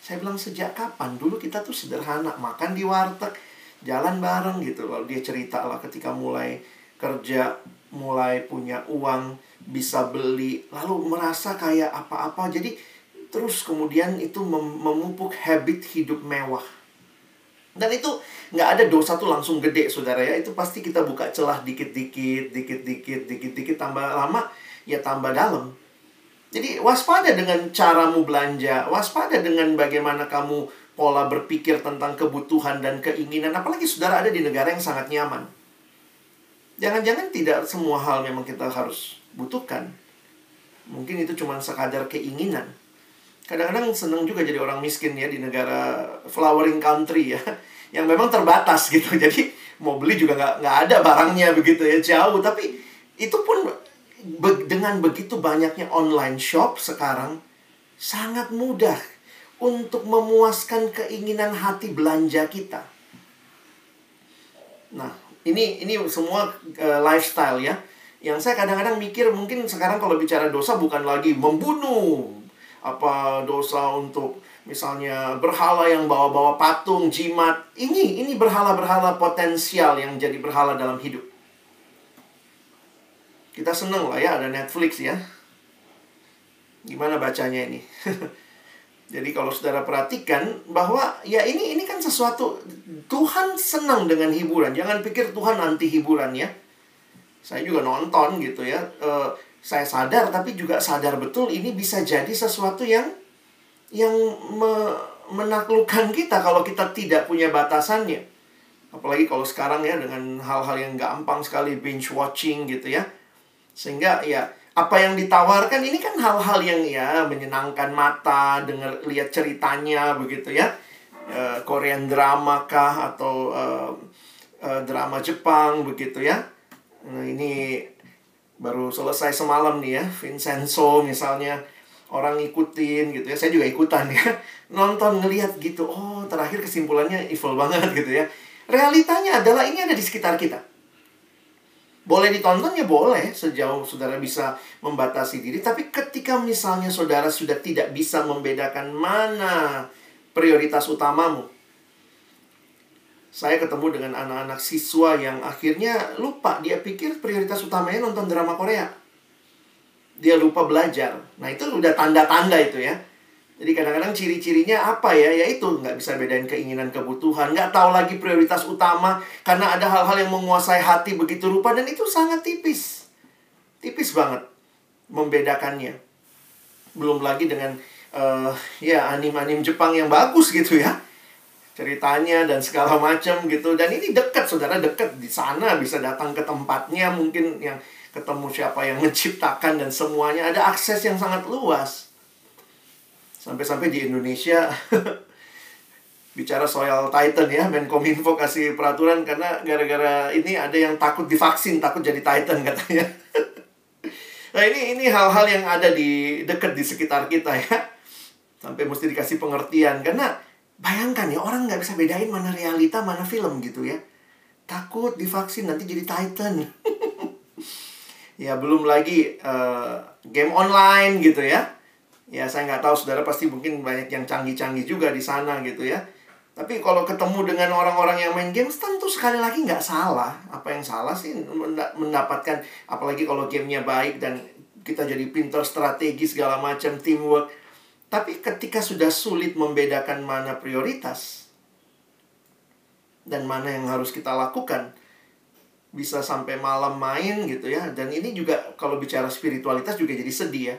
Speaker 2: Saya bilang, sejak kapan? Dulu kita tuh sederhana, makan di warteg, jalan bareng gitu. Lalu dia cerita lah ketika mulai kerja, mulai punya uang, bisa beli, lalu merasa kayak apa-apa. Jadi terus kemudian itu mem memupuk habit hidup mewah. Dan itu nggak ada dosa tuh langsung gede, saudara ya. Itu pasti kita buka celah dikit-dikit, dikit-dikit, dikit-dikit, tambah lama, ya tambah dalam. Jadi waspada dengan caramu belanja, waspada dengan bagaimana kamu pola berpikir tentang kebutuhan dan keinginan. Apalagi saudara ada di negara yang sangat nyaman. Jangan-jangan tidak semua hal memang kita harus butuhkan. Mungkin itu cuma sekadar keinginan kadang-kadang seneng juga jadi orang miskin ya di negara flowering country ya yang memang terbatas gitu jadi mau beli juga nggak nggak ada barangnya begitu ya jauh tapi itu pun be dengan begitu banyaknya online shop sekarang sangat mudah untuk memuaskan keinginan hati belanja kita. Nah, ini ini semua uh, lifestyle ya. Yang saya kadang-kadang mikir mungkin sekarang kalau bicara dosa bukan lagi membunuh, apa dosa untuk misalnya berhala yang bawa-bawa patung, jimat. Ini ini berhala-berhala potensial yang jadi berhala dalam hidup. Kita seneng lah ya ada Netflix ya. Gimana bacanya ini? Jadi kalau saudara perhatikan bahwa ya ini ini kan sesuatu Tuhan senang dengan hiburan. Jangan pikir Tuhan anti hiburan ya. Saya juga nonton gitu ya. Uh, saya sadar tapi juga sadar betul ini bisa jadi sesuatu yang yang me, menaklukkan kita kalau kita tidak punya batasannya. Apalagi kalau sekarang ya dengan hal-hal yang gampang sekali binge watching gitu ya. Sehingga ya apa yang ditawarkan ini kan hal-hal yang ya menyenangkan mata, dengar lihat ceritanya begitu ya. E, Korean drama kah atau e, e, drama Jepang begitu ya. Nah, ini baru selesai semalam nih ya Vincenzo misalnya orang ikutin gitu ya. Saya juga ikutan ya. Nonton ngelihat gitu oh terakhir kesimpulannya evil banget gitu ya. Realitanya adalah ini ada di sekitar kita. Boleh ditonton ya boleh. Sejauh saudara bisa membatasi diri. Tapi ketika misalnya saudara sudah tidak bisa membedakan mana prioritas utamamu saya ketemu dengan anak-anak siswa yang akhirnya lupa. Dia pikir prioritas utamanya nonton drama Korea. Dia lupa belajar. Nah itu udah tanda-tanda itu ya. Jadi kadang-kadang ciri-cirinya apa ya? Yaitu nggak bisa bedain keinginan kebutuhan. Nggak tahu lagi prioritas utama karena ada hal-hal yang menguasai hati begitu rupa dan itu sangat tipis. Tipis banget membedakannya. Belum lagi dengan uh, ya anim-anim Jepang yang bagus gitu ya ceritanya dan segala macam gitu. Dan ini dekat saudara dekat di sana bisa datang ke tempatnya mungkin yang ketemu siapa yang menciptakan dan semuanya. Ada akses yang sangat luas. Sampai-sampai di Indonesia bicara soal Titan ya Menkominfo kasih peraturan karena gara-gara ini ada yang takut divaksin takut jadi Titan katanya. Nah ini ini hal-hal yang ada di dekat di sekitar kita ya. Sampai mesti dikasih pengertian. Karena Bayangkan ya, orang nggak bisa bedain mana realita, mana film gitu ya. Takut divaksin nanti jadi Titan. ya, belum lagi uh, game online gitu ya. Ya, saya nggak tahu saudara pasti mungkin banyak yang canggih-canggih juga di sana gitu ya. Tapi kalau ketemu dengan orang-orang yang main games tentu sekali lagi nggak salah. Apa yang salah sih mendapatkan apalagi kalau gamenya baik dan kita jadi pinter strategi segala macam teamwork tapi ketika sudah sulit membedakan mana prioritas dan mana yang harus kita lakukan, bisa sampai malam main gitu ya. Dan ini juga kalau bicara spiritualitas juga jadi sedih ya.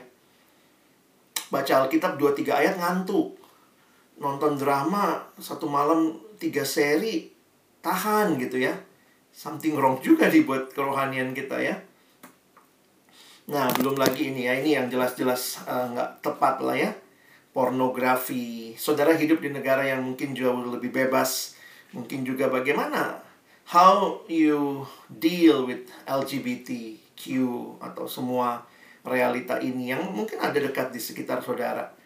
Speaker 2: Baca Alkitab 2-3 ayat ngantuk. Nonton drama satu malam tiga seri tahan gitu ya. Something wrong juga dibuat kerohanian kita ya. Nah, belum lagi ini ya, ini yang jelas-jelas eh, nggak -jelas, tepat lah ya pornografi. Saudara hidup di negara yang mungkin jauh lebih bebas. Mungkin juga bagaimana how you deal with LGBTQ atau semua realita ini yang mungkin ada dekat di sekitar saudara.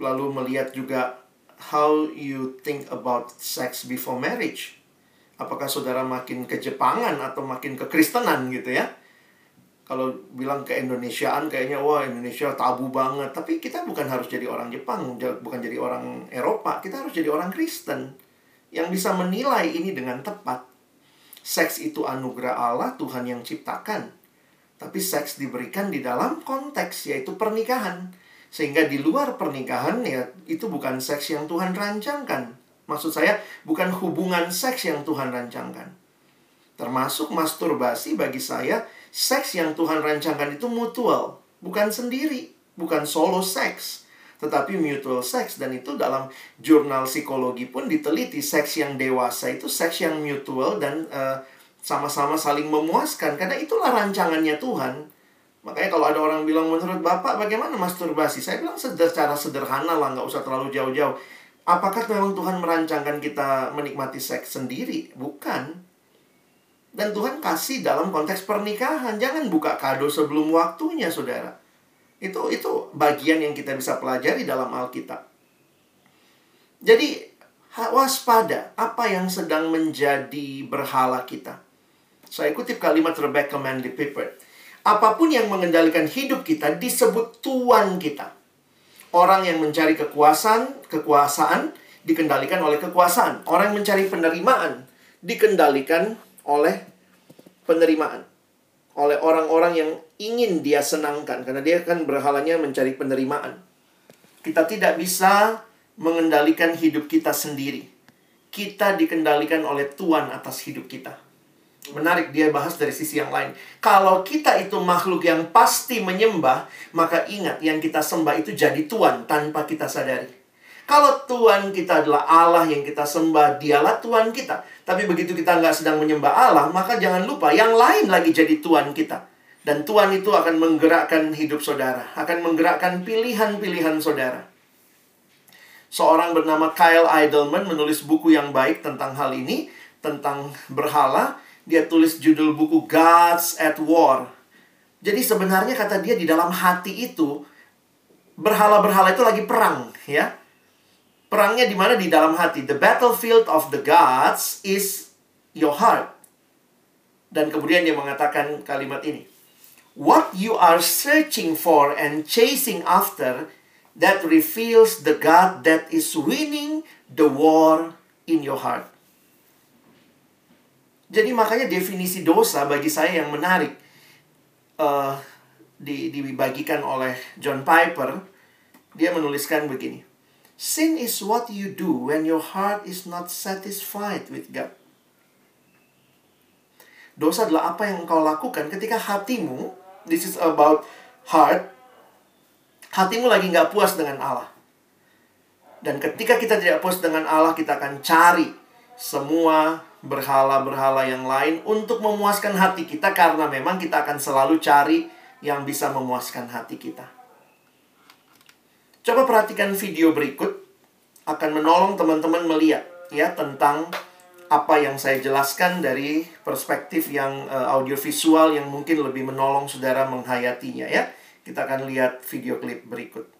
Speaker 2: lalu melihat juga how you think about sex before marriage. Apakah saudara makin ke Jepangan atau makin ke Kristenan gitu ya? Kalau bilang ke Indonesiaan kayaknya wah Indonesia tabu banget. Tapi kita bukan harus jadi orang Jepang, bukan jadi orang Eropa. Kita harus jadi orang Kristen yang bisa menilai ini dengan tepat. Seks itu anugerah Allah, Tuhan yang ciptakan. Tapi seks diberikan di dalam konteks yaitu pernikahan. Sehingga di luar pernikahan ya itu bukan seks yang Tuhan rancangkan. Maksud saya bukan hubungan seks yang Tuhan rancangkan. Termasuk masturbasi bagi saya seks yang Tuhan rancangkan itu mutual, bukan sendiri, bukan solo seks, tetapi mutual seks dan itu dalam jurnal psikologi pun diteliti seks yang dewasa itu seks yang mutual dan uh, sama-sama saling memuaskan karena itulah rancangannya Tuhan. Makanya kalau ada orang bilang menurut Bapak bagaimana masturbasi? Saya bilang secara sederhana lah, nggak usah terlalu jauh-jauh. Apakah memang Tuhan merancangkan kita menikmati seks sendiri? Bukan. Dan Tuhan kasih dalam konteks pernikahan. Jangan buka kado sebelum waktunya, saudara. Itu itu bagian yang kita bisa pelajari dalam Alkitab. Jadi waspada apa yang sedang menjadi berhala kita. Saya kutip kalimat Rebecca Manley Pippert Apa pun yang mengendalikan hidup kita disebut tuan kita. Orang yang mencari kekuasaan, kekuasaan dikendalikan oleh kekuasaan. Orang yang mencari penerimaan dikendalikan oleh penerimaan. Oleh orang-orang yang ingin dia senangkan karena dia kan berhalanya mencari penerimaan. Kita tidak bisa mengendalikan hidup kita sendiri. Kita dikendalikan oleh Tuhan atas hidup kita. Menarik dia bahas dari sisi yang lain. Kalau kita itu makhluk yang pasti menyembah, maka ingat yang kita sembah itu jadi Tuhan tanpa kita sadari. Kalau Tuhan kita adalah Allah yang kita sembah, dialah Tuhan kita. Tapi begitu kita nggak sedang menyembah Allah, maka jangan lupa yang lain lagi jadi Tuhan kita. Dan Tuhan itu akan menggerakkan hidup saudara, akan menggerakkan pilihan-pilihan saudara. Seorang bernama Kyle Idleman menulis buku yang baik tentang hal ini, tentang berhala dia tulis judul buku Gods at War. Jadi sebenarnya kata dia di dalam hati itu berhala-berhala itu lagi perang, ya. Perangnya di mana di dalam hati. The battlefield of the gods is your heart. Dan kemudian dia mengatakan kalimat ini. What you are searching for and chasing after that reveals the God that is winning the war in your heart. Jadi makanya definisi dosa bagi saya yang menarik uh, di, dibagikan oleh John Piper. Dia menuliskan begini. Sin is what you do when your heart is not satisfied with God. Dosa adalah apa yang engkau lakukan ketika hatimu, this is about heart, hatimu lagi nggak puas dengan Allah. Dan ketika kita tidak puas dengan Allah, kita akan cari semua berhala-berhala yang lain untuk memuaskan hati kita karena memang kita akan selalu cari yang bisa memuaskan hati kita. Coba perhatikan video berikut akan menolong teman-teman melihat ya tentang apa yang saya jelaskan dari perspektif yang uh, audiovisual yang mungkin lebih menolong saudara menghayatinya ya. Kita akan lihat video klip berikut.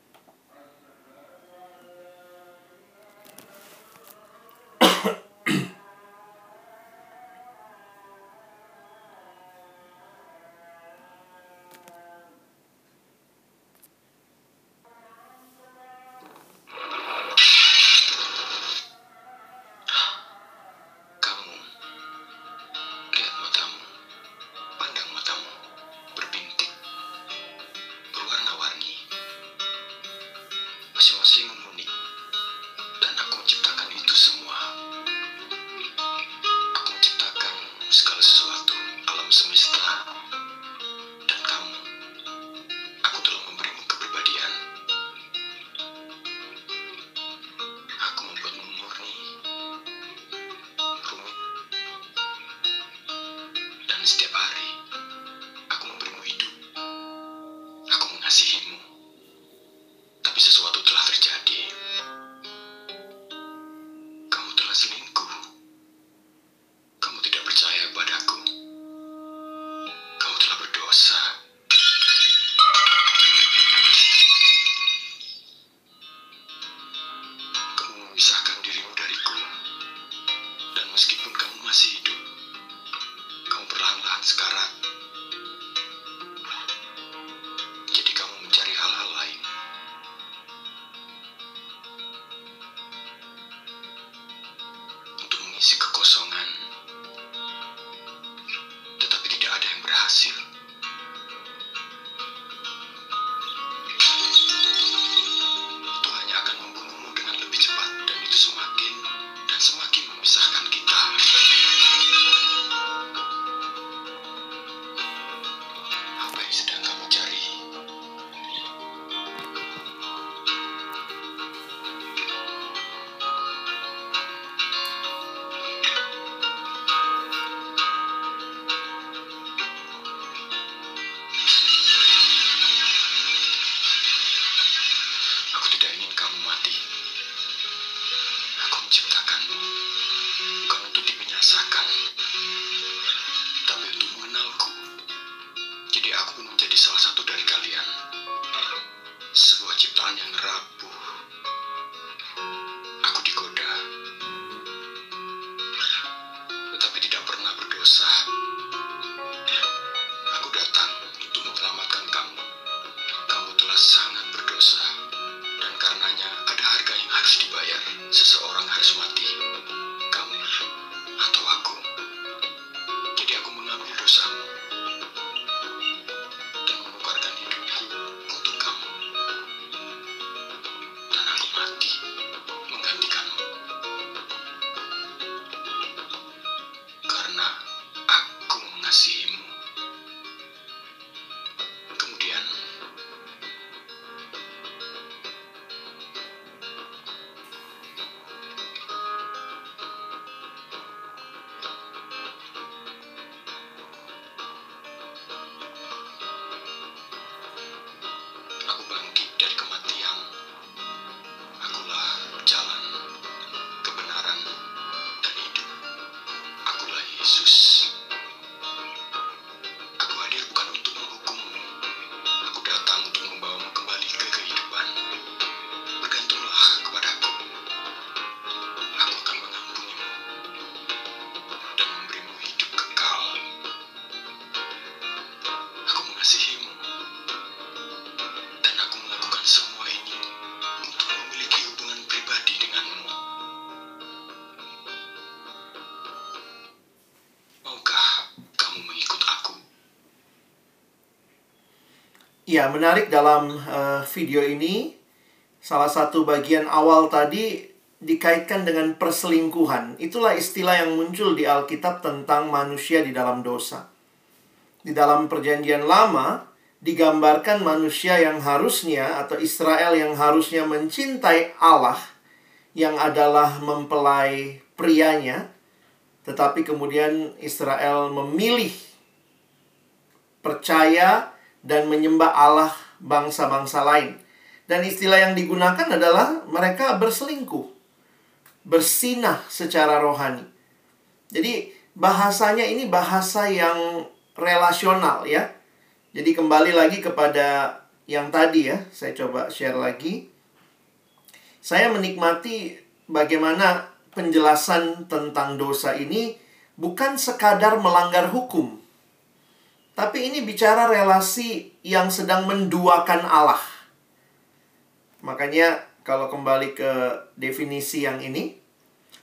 Speaker 2: Ya, menarik dalam eh, video ini salah satu bagian awal tadi dikaitkan dengan perselingkuhan. Itulah istilah yang muncul di Alkitab tentang manusia di dalam dosa. Di dalam Perjanjian Lama digambarkan manusia yang harusnya atau Israel yang harusnya mencintai Allah yang adalah mempelai prianya, tetapi kemudian Israel memilih percaya dan menyembah Allah bangsa-bangsa lain. Dan istilah yang digunakan adalah mereka berselingkuh, bersinah secara rohani. Jadi bahasanya ini bahasa yang relasional ya. Jadi kembali lagi kepada yang tadi ya, saya coba share lagi. Saya menikmati bagaimana penjelasan tentang dosa ini bukan sekadar melanggar hukum. Tapi ini bicara relasi yang sedang menduakan Allah. Makanya kalau kembali ke definisi yang ini,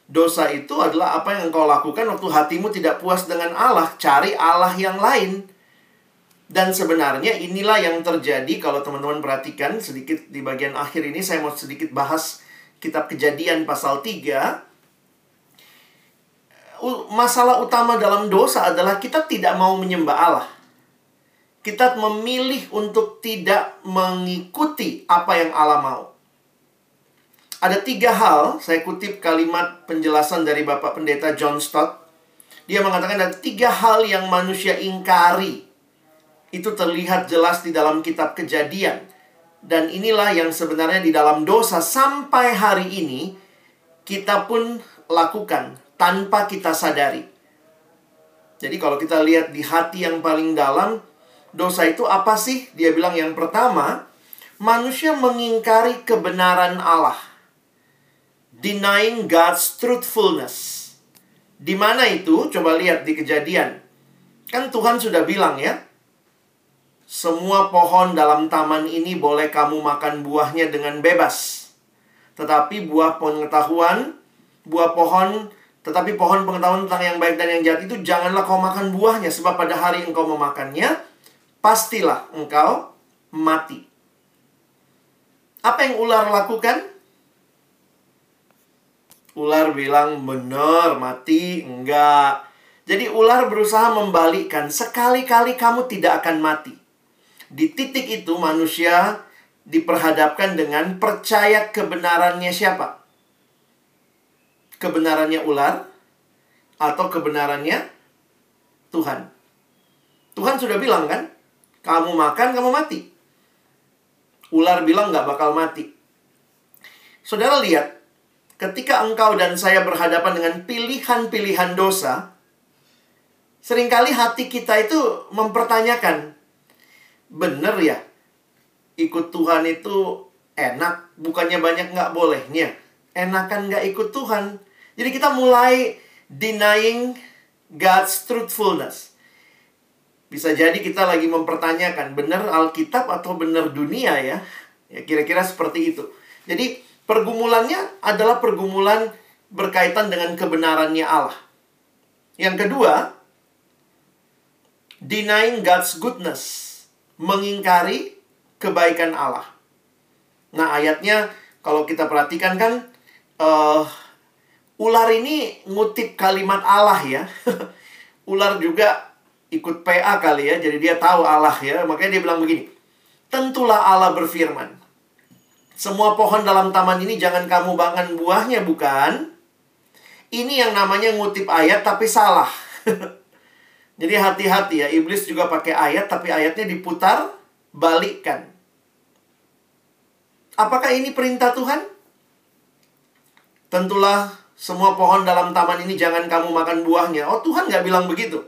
Speaker 2: dosa itu adalah apa yang engkau lakukan waktu hatimu tidak puas dengan Allah, cari Allah yang lain. Dan sebenarnya inilah yang terjadi kalau teman-teman perhatikan sedikit di bagian akhir ini saya mau sedikit bahas kitab Kejadian pasal 3. U- Masalah utama dalam dosa adalah kita tidak mau menyembah Allah. Kita memilih untuk tidak mengikuti apa yang Allah mau. Ada tiga hal, saya kutip kalimat penjelasan dari Bapak Pendeta John Stott. Dia mengatakan ada tiga hal yang manusia ingkari. Itu terlihat jelas di dalam kitab kejadian. Dan inilah yang sebenarnya di dalam dosa sampai hari ini kita pun lakukan tanpa kita sadari. Jadi kalau kita lihat di hati yang paling dalam, dosa itu apa sih? Dia bilang yang pertama, manusia mengingkari kebenaran Allah. Denying God's truthfulness. Di mana itu? Coba lihat di kejadian. Kan Tuhan sudah bilang ya, semua pohon dalam taman ini boleh kamu makan buahnya dengan bebas. Tetapi buah pengetahuan, buah pohon, tetapi pohon pengetahuan tentang yang baik dan yang jahat itu janganlah kau makan buahnya. Sebab pada hari engkau memakannya, pastilah engkau mati. Apa yang ular lakukan? Ular bilang, benar, mati, enggak. Jadi ular berusaha membalikkan, sekali-kali kamu tidak akan mati. Di titik itu manusia diperhadapkan dengan percaya kebenarannya siapa? Kebenarannya ular atau kebenarannya Tuhan? Tuhan sudah bilang kan, kamu makan, kamu mati. Ular bilang nggak bakal mati. Saudara lihat, ketika engkau dan saya berhadapan dengan pilihan-pilihan dosa, sering kali hati kita itu mempertanyakan, bener ya, ikut Tuhan itu enak, bukannya banyak nggak bolehnya. Enakan nggak ikut Tuhan. Jadi kita mulai denying God's truthfulness. Bisa jadi kita lagi mempertanyakan, benar Alkitab atau benar dunia ya? Ya kira-kira seperti itu. Jadi Pergumulannya adalah pergumulan berkaitan dengan kebenarannya Allah. Yang kedua, denying God's goodness, mengingkari kebaikan Allah. Nah, ayatnya kalau kita perhatikan kan uh, ular ini ngutip kalimat Allah ya. ular juga ikut PA kali ya, jadi dia tahu Allah ya. Makanya dia bilang begini, "Tentulah Allah berfirman, semua pohon dalam taman ini jangan kamu makan buahnya, bukan? Ini yang namanya ngutip ayat tapi salah. Jadi hati-hati ya, iblis juga pakai ayat tapi ayatnya diputar balikkan. Apakah ini perintah Tuhan? Tentulah semua pohon dalam taman ini jangan kamu makan buahnya. Oh Tuhan nggak bilang begitu.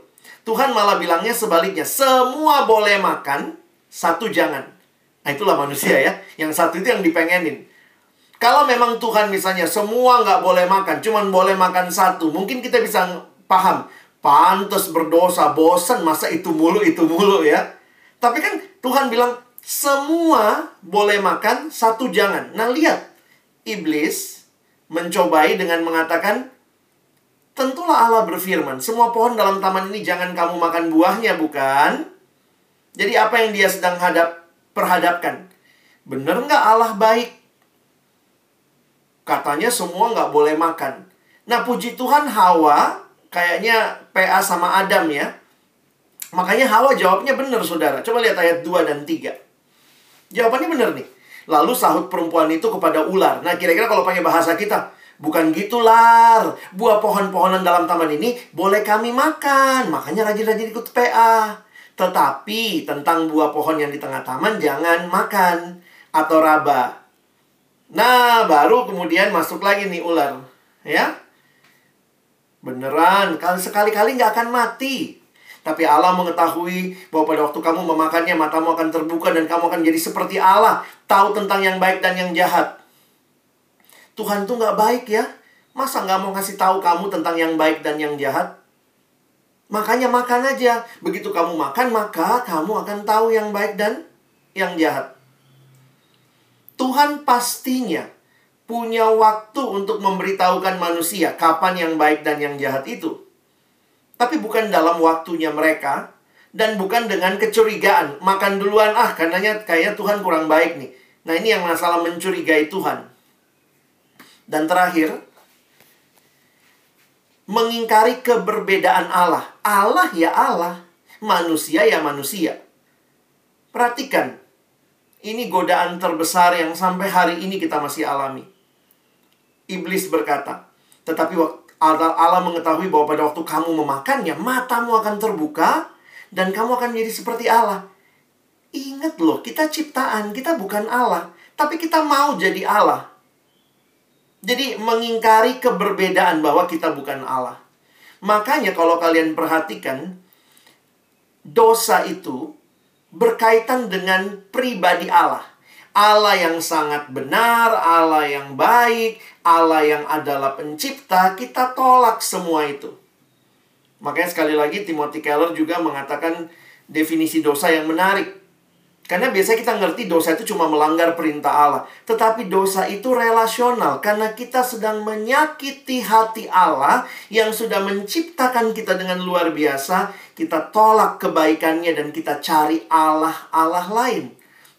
Speaker 2: Tuhan malah bilangnya sebaliknya. Semua boleh makan, satu jangan. Nah itulah manusia ya. Yang satu itu yang dipengenin. Kalau memang Tuhan misalnya semua nggak boleh makan, cuman boleh makan satu, mungkin kita bisa paham. Pantas berdosa, bosan masa itu mulu, itu mulu ya. Tapi kan Tuhan bilang semua boleh makan, satu jangan. Nah lihat, iblis mencobai dengan mengatakan, tentulah Allah berfirman, semua pohon dalam taman ini jangan kamu makan buahnya, bukan? Jadi apa yang dia sedang hadap perhadapkan. Bener nggak Allah baik? Katanya semua nggak boleh makan. Nah puji Tuhan Hawa kayaknya PA sama Adam ya. Makanya Hawa jawabnya benar saudara. Coba lihat ayat 2 dan 3. Jawabannya benar nih. Lalu sahut perempuan itu kepada ular. Nah kira-kira kalau pakai bahasa kita. Bukan gitu lar. Buah pohon-pohonan dalam taman ini boleh kami makan. Makanya rajin-rajin ikut PA. Tetapi tentang buah pohon yang di tengah taman jangan makan atau raba. Nah, baru kemudian masuk lagi nih ular. Ya. Beneran, kalau sekali-kali nggak akan mati. Tapi Allah mengetahui bahwa pada waktu kamu memakannya, matamu akan terbuka dan kamu akan jadi seperti Allah. Tahu tentang yang baik dan yang jahat. Tuhan tuh nggak baik ya. Masa nggak mau ngasih tahu kamu tentang yang baik dan yang jahat? Makanya makan aja. Begitu kamu makan, maka kamu akan tahu yang baik dan yang jahat. Tuhan pastinya punya waktu untuk memberitahukan manusia kapan yang baik dan yang jahat itu. Tapi bukan dalam waktunya mereka dan bukan dengan kecurigaan. Makan duluan, ah karenanya kayak Tuhan kurang baik nih. Nah ini yang masalah mencurigai Tuhan. Dan terakhir, mengingkari keberbedaan Allah. Allah ya Allah, manusia ya manusia. Perhatikan, ini godaan terbesar yang sampai hari ini kita masih alami. Iblis berkata, tetapi Allah mengetahui bahwa pada waktu kamu memakannya, matamu akan terbuka dan kamu akan menjadi seperti Allah. Ingat loh, kita ciptaan, kita bukan Allah, tapi kita mau jadi Allah. Jadi mengingkari keberbedaan bahwa kita bukan Allah. Makanya kalau kalian perhatikan dosa itu berkaitan dengan pribadi Allah. Allah yang sangat benar, Allah yang baik, Allah yang adalah pencipta, kita tolak semua itu. Makanya sekali lagi Timothy Keller juga mengatakan definisi dosa yang menarik. Karena biasanya kita ngerti dosa itu cuma melanggar perintah Allah. Tetapi dosa itu relasional. Karena kita sedang menyakiti hati Allah yang sudah menciptakan kita dengan luar biasa. Kita tolak kebaikannya dan kita cari Allah-Allah lain.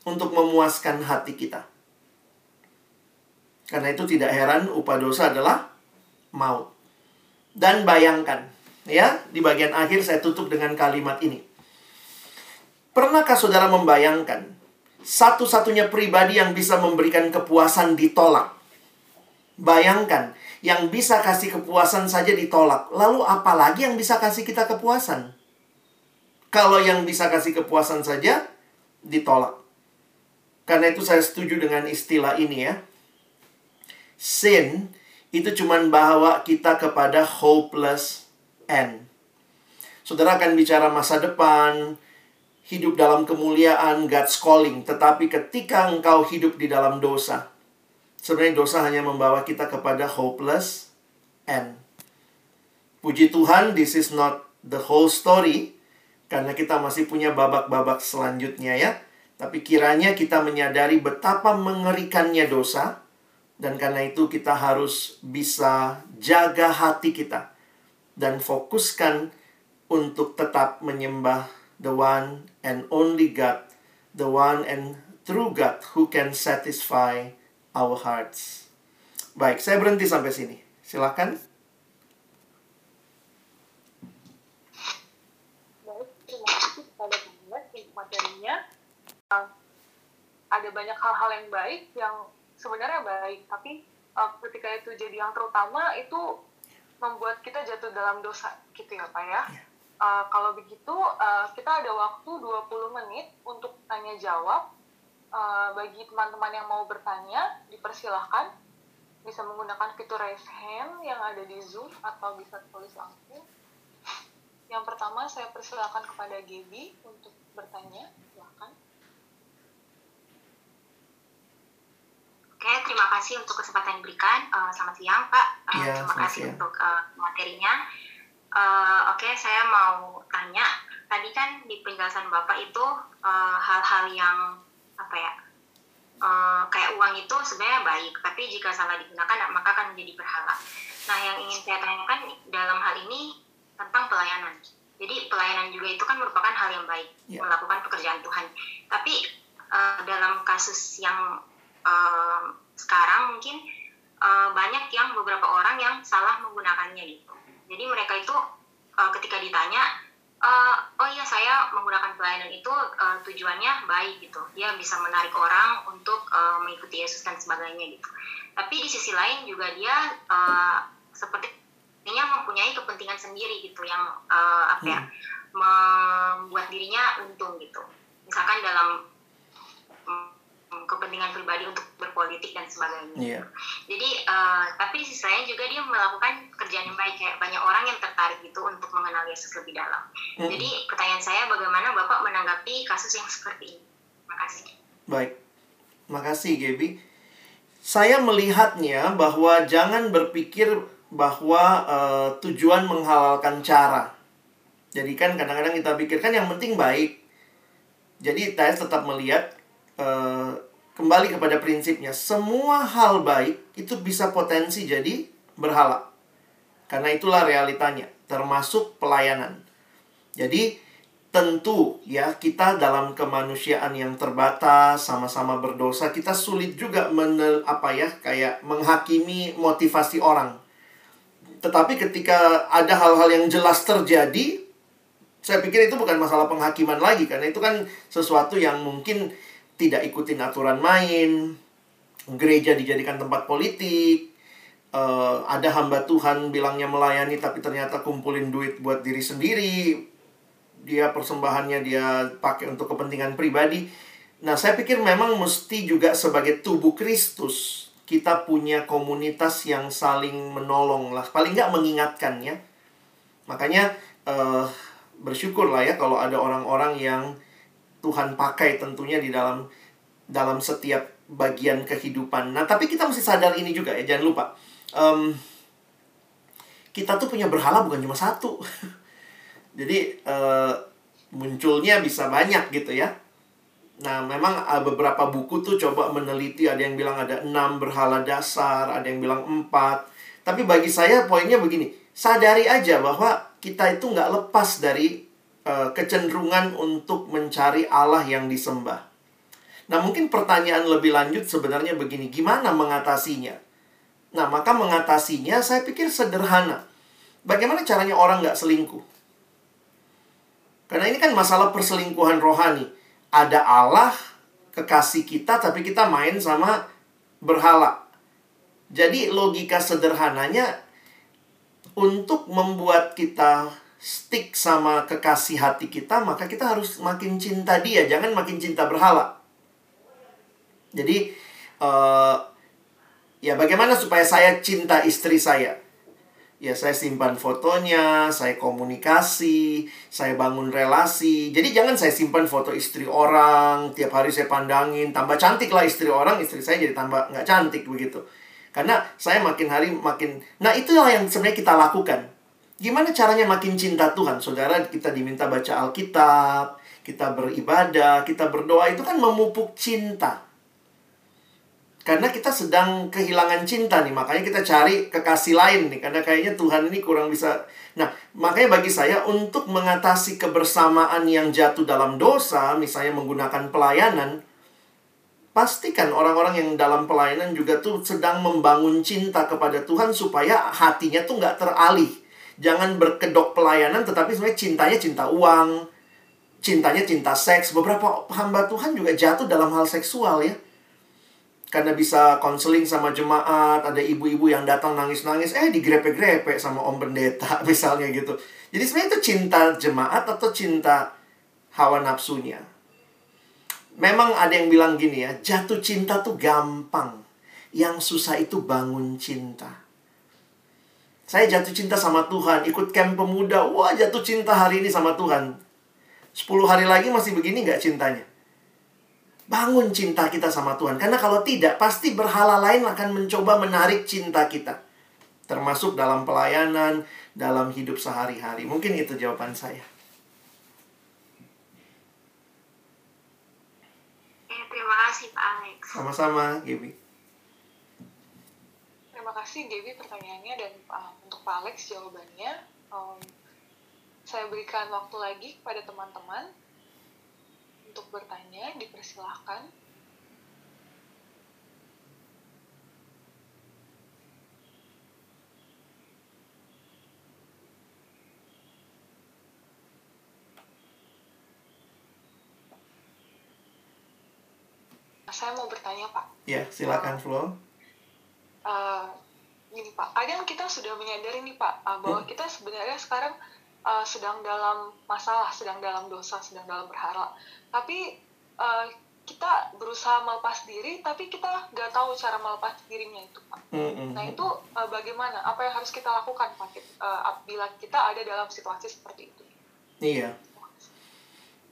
Speaker 2: Untuk memuaskan hati kita. Karena itu tidak heran upah dosa adalah maut. Dan bayangkan, ya, di bagian akhir saya tutup dengan kalimat ini. Pernahkah saudara membayangkan satu-satunya pribadi yang bisa memberikan kepuasan ditolak? Bayangkan, yang bisa kasih kepuasan saja ditolak. Lalu apalagi yang bisa kasih kita kepuasan? Kalau yang bisa kasih kepuasan saja ditolak. Karena itu saya setuju dengan istilah ini ya. Sin itu cuma bawa kita kepada hopeless end. Saudara akan bicara masa depan, hidup dalam kemuliaan, God's calling. Tetapi ketika engkau hidup di dalam dosa, sebenarnya dosa hanya membawa kita kepada hopeless end. Puji Tuhan, this is not the whole story. Karena kita masih punya babak-babak selanjutnya ya. Tapi kiranya kita menyadari betapa mengerikannya dosa. Dan karena itu kita harus bisa jaga hati kita. Dan fokuskan untuk tetap menyembah the one and only God, the one and true God who can satisfy our hearts. Baik, saya berhenti sampai sini. Silakan.
Speaker 3: Materinya. Uh, ada banyak hal-hal yang baik yang sebenarnya baik, tapi uh, ketika itu jadi yang terutama itu membuat kita jatuh dalam dosa gitu ya Pak ya. Yeah. Uh, kalau begitu, uh, kita ada waktu 20 menit untuk tanya jawab. Uh, bagi teman-teman yang mau bertanya, dipersilahkan. Bisa menggunakan fitur raise hand yang ada di Zoom atau bisa tulis langsung. Yang pertama, saya persilahkan kepada Gaby untuk bertanya. Silahkan.
Speaker 4: Oke, terima kasih untuk kesempatan yang diberikan. Uh, selamat siang, Pak. Uh,
Speaker 2: ya,
Speaker 4: terima kasih
Speaker 2: siang.
Speaker 4: untuk uh, materinya. Uh, Oke, okay, saya mau tanya. Tadi kan di penjelasan Bapak itu hal-hal uh, yang apa ya? Uh, kayak uang itu sebenarnya baik, tapi jika salah digunakan maka akan menjadi berhala. Nah, yang ingin saya tanyakan dalam hal ini tentang pelayanan. Jadi pelayanan juga itu kan merupakan hal yang baik, yeah. melakukan pekerjaan Tuhan. Tapi uh, dalam kasus yang uh, sekarang mungkin uh, banyak yang beberapa orang yang salah menggunakannya gitu jadi mereka itu uh, ketika ditanya, uh, oh iya saya menggunakan pelayanan itu uh, tujuannya baik gitu, dia bisa menarik orang untuk uh, mengikuti Yesus dan sebagainya gitu. Tapi di sisi lain juga dia uh, sepertinya mempunyai kepentingan sendiri gitu yang uh, apa ya, hmm. membuat dirinya untung gitu. Misalkan dalam kepentingan pribadi untuk berpolitik dan sebagainya.
Speaker 2: Yeah.
Speaker 4: Jadi uh, tapi di sisi lain juga dia melakukan kerjaan yang baik kayak banyak orang yang tertarik gitu untuk mengenal Yesus lebih dalam. Mm. Jadi pertanyaan saya bagaimana Bapak menanggapi kasus yang seperti ini? Terima kasih.
Speaker 2: Baik. Makasih Gaby. Saya melihatnya bahwa jangan berpikir bahwa uh, tujuan menghalalkan cara. Jadi kan kadang-kadang kita pikirkan yang penting baik. Jadi saya tetap melihat uh, kembali kepada prinsipnya, semua hal baik itu bisa potensi jadi berhala. Karena itulah realitanya, termasuk pelayanan. Jadi tentu ya kita dalam kemanusiaan yang terbatas sama-sama berdosa kita sulit juga menel, apa ya kayak menghakimi motivasi orang. Tetapi ketika ada hal-hal yang jelas terjadi, saya pikir itu bukan masalah penghakiman lagi karena itu kan sesuatu yang mungkin tidak ikutin aturan main, gereja dijadikan tempat politik, uh, ada hamba Tuhan bilangnya melayani tapi ternyata kumpulin duit buat diri sendiri, dia persembahannya dia pakai untuk kepentingan pribadi. Nah, saya pikir memang mesti juga sebagai tubuh Kristus kita punya komunitas yang saling menolong lah, paling nggak mengingatkan ya. Makanya uh, bersyukurlah ya kalau ada orang-orang yang Tuhan pakai tentunya di dalam dalam setiap bagian kehidupan. Nah, tapi kita mesti sadar ini juga ya, jangan lupa. Um, kita tuh punya berhala bukan cuma satu. Jadi uh, munculnya bisa banyak gitu ya. Nah, memang beberapa buku tuh coba meneliti, ada yang bilang ada enam berhala dasar, ada yang bilang empat. Tapi bagi saya poinnya begini, sadari aja bahwa kita itu nggak lepas dari kecenderungan untuk mencari Allah yang disembah. Nah, mungkin pertanyaan lebih lanjut sebenarnya begini, gimana mengatasinya? Nah, maka mengatasinya saya pikir sederhana. Bagaimana caranya orang nggak selingkuh? Karena ini kan masalah perselingkuhan rohani. Ada Allah, kekasih kita, tapi kita main sama berhala. Jadi logika sederhananya, untuk membuat kita stick sama kekasih hati kita, maka kita harus makin cinta dia, jangan makin cinta berhala. Jadi uh, ya bagaimana supaya saya cinta istri saya? Ya saya simpan fotonya, saya komunikasi, saya bangun relasi. Jadi jangan saya simpan foto istri orang, tiap hari saya pandangin, tambah cantik lah istri orang, istri saya jadi tambah nggak cantik begitu. Karena saya makin hari makin, nah itulah yang sebenarnya kita lakukan. Gimana caranya makin cinta Tuhan? Saudara, kita diminta baca Alkitab, kita beribadah, kita berdoa, itu kan memupuk cinta. Karena kita sedang kehilangan cinta nih, makanya kita cari kekasih lain nih. Karena kayaknya Tuhan ini kurang bisa. Nah, makanya bagi saya untuk mengatasi kebersamaan yang jatuh dalam dosa, misalnya menggunakan pelayanan, pastikan orang-orang yang dalam pelayanan juga tuh sedang membangun cinta kepada Tuhan supaya hatinya tuh nggak teralih. Jangan berkedok pelayanan, tetapi sebenarnya cintanya cinta uang, cintanya cinta seks. Beberapa hamba Tuhan juga jatuh dalam hal seksual ya karena bisa konseling sama jemaat, ada ibu-ibu yang datang nangis-nangis, eh digrepe-grepe sama om pendeta misalnya gitu. Jadi sebenarnya itu cinta jemaat atau cinta hawa nafsunya. Memang ada yang bilang gini ya, jatuh cinta tuh gampang. Yang susah itu bangun cinta. Saya jatuh cinta sama Tuhan, ikut camp pemuda, wah jatuh cinta hari ini sama Tuhan. 10 hari lagi masih begini nggak cintanya? Bangun cinta kita sama Tuhan. Karena kalau tidak, pasti berhala lain akan mencoba menarik cinta kita. Termasuk dalam pelayanan, dalam hidup sehari-hari. Mungkin itu jawaban saya.
Speaker 5: Eh, terima kasih Pak Alex.
Speaker 2: Sama-sama, Gibi.
Speaker 3: Kasih Gaby pertanyaannya dan uh, untuk Pak Alex jawabannya. Um, saya berikan waktu lagi kepada teman-teman untuk bertanya, dipersilahkan. Saya mau bertanya, Pak.
Speaker 2: Ya, silakan Flo.
Speaker 3: Uh, gini, Pak. Kadang kita sudah menyadari nih, Pak, uh, bahwa kita sebenarnya sekarang uh, sedang dalam masalah, sedang dalam dosa, sedang dalam berharap. Tapi uh, kita berusaha melepas diri, tapi kita nggak tahu cara melepas dirinya itu, Pak. Mm-hmm. Nah itu uh, bagaimana? Apa yang harus kita lakukan, Pak? Uh, bila kita ada dalam situasi seperti itu?
Speaker 2: Iya.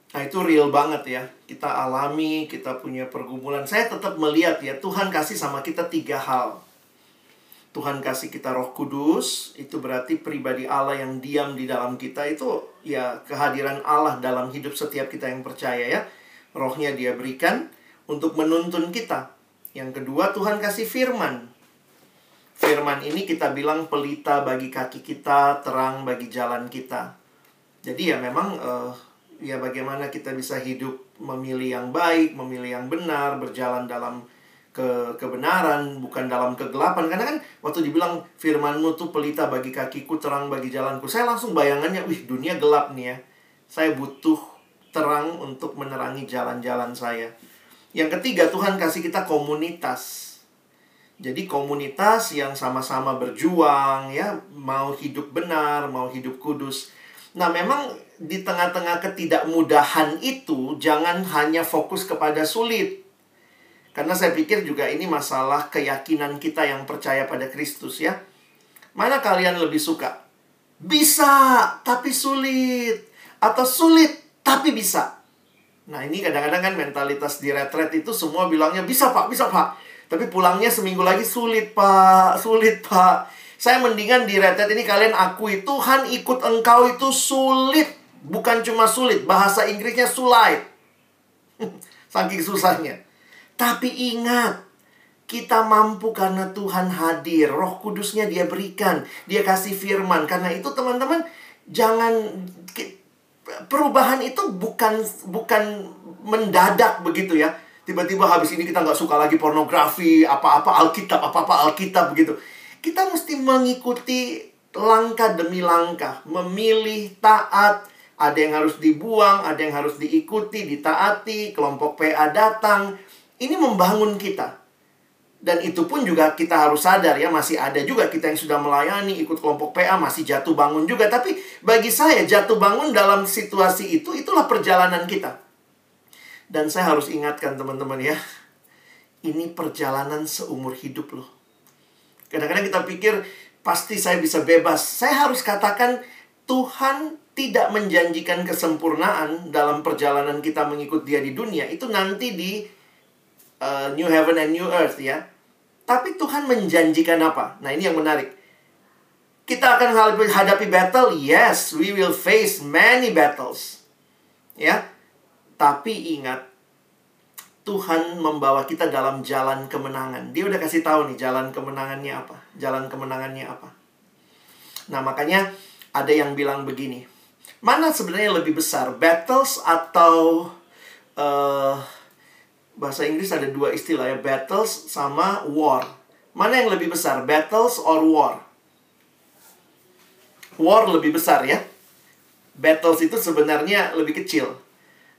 Speaker 2: Nah itu real banget ya. Kita alami, kita punya pergumulan. Saya tetap melihat ya, Tuhan kasih sama kita tiga hal Tuhan kasih kita Roh Kudus, itu berarti pribadi Allah yang diam di dalam kita itu ya kehadiran Allah dalam hidup setiap kita yang percaya ya. Rohnya dia berikan untuk menuntun kita. Yang kedua Tuhan kasih firman. Firman ini kita bilang pelita bagi kaki kita, terang bagi jalan kita. Jadi ya memang uh, ya bagaimana kita bisa hidup memilih yang baik, memilih yang benar, berjalan dalam ke kebenaran, bukan dalam kegelapan. Karena kan waktu dibilang firmanmu tuh pelita bagi kakiku, terang bagi jalanku. Saya langsung bayangannya, wih dunia gelap nih ya. Saya butuh terang untuk menerangi jalan-jalan saya. Yang ketiga, Tuhan kasih kita komunitas. Jadi komunitas yang sama-sama berjuang ya, mau hidup benar, mau hidup kudus. Nah, memang di tengah-tengah ketidakmudahan itu jangan hanya fokus kepada sulit karena saya pikir juga ini masalah keyakinan kita yang percaya pada Kristus ya. Mana kalian lebih suka? Bisa, tapi sulit. Atau sulit, tapi bisa. Nah ini kadang-kadang kan mentalitas di retret itu semua bilangnya bisa pak, bisa pak. Tapi pulangnya seminggu lagi sulit pak, sulit pak. Saya mendingan di retret ini kalian akui Tuhan ikut engkau itu sulit. Bukan cuma sulit, bahasa Inggrisnya sulit. Saking susahnya. Tapi ingat, kita mampu karena Tuhan hadir. Roh kudusnya dia berikan. Dia kasih firman. Karena itu teman-teman, jangan perubahan itu bukan bukan mendadak begitu ya. Tiba-tiba habis ini kita nggak suka lagi pornografi, apa-apa Alkitab, apa-apa Alkitab begitu. Kita mesti mengikuti langkah demi langkah, memilih taat. Ada yang harus dibuang, ada yang harus diikuti, ditaati, kelompok PA datang. Ini membangun kita. Dan itu pun juga kita harus sadar ya, masih ada juga kita yang sudah melayani, ikut kelompok PA, masih jatuh bangun juga. Tapi bagi saya, jatuh bangun dalam situasi itu, itulah perjalanan kita. Dan saya harus ingatkan teman-teman ya, ini perjalanan seumur hidup loh. Kadang-kadang kita pikir, pasti saya bisa bebas. Saya harus katakan, Tuhan tidak menjanjikan kesempurnaan dalam perjalanan kita mengikut dia di dunia. Itu nanti di uh, new heaven and new earth ya. Tapi Tuhan menjanjikan apa? Nah, ini yang menarik. Kita akan hadapi battle, yes, we will face many battles. Ya. Tapi ingat Tuhan membawa kita dalam jalan kemenangan. Dia udah kasih tahu nih jalan kemenangannya apa. Jalan kemenangannya apa. Nah, makanya ada yang bilang begini. Mana sebenarnya lebih besar, battles atau uh, bahasa Inggris ada dua istilah ya, battles sama war. Mana yang lebih besar, battles or war? War lebih besar ya. Battles itu sebenarnya lebih kecil.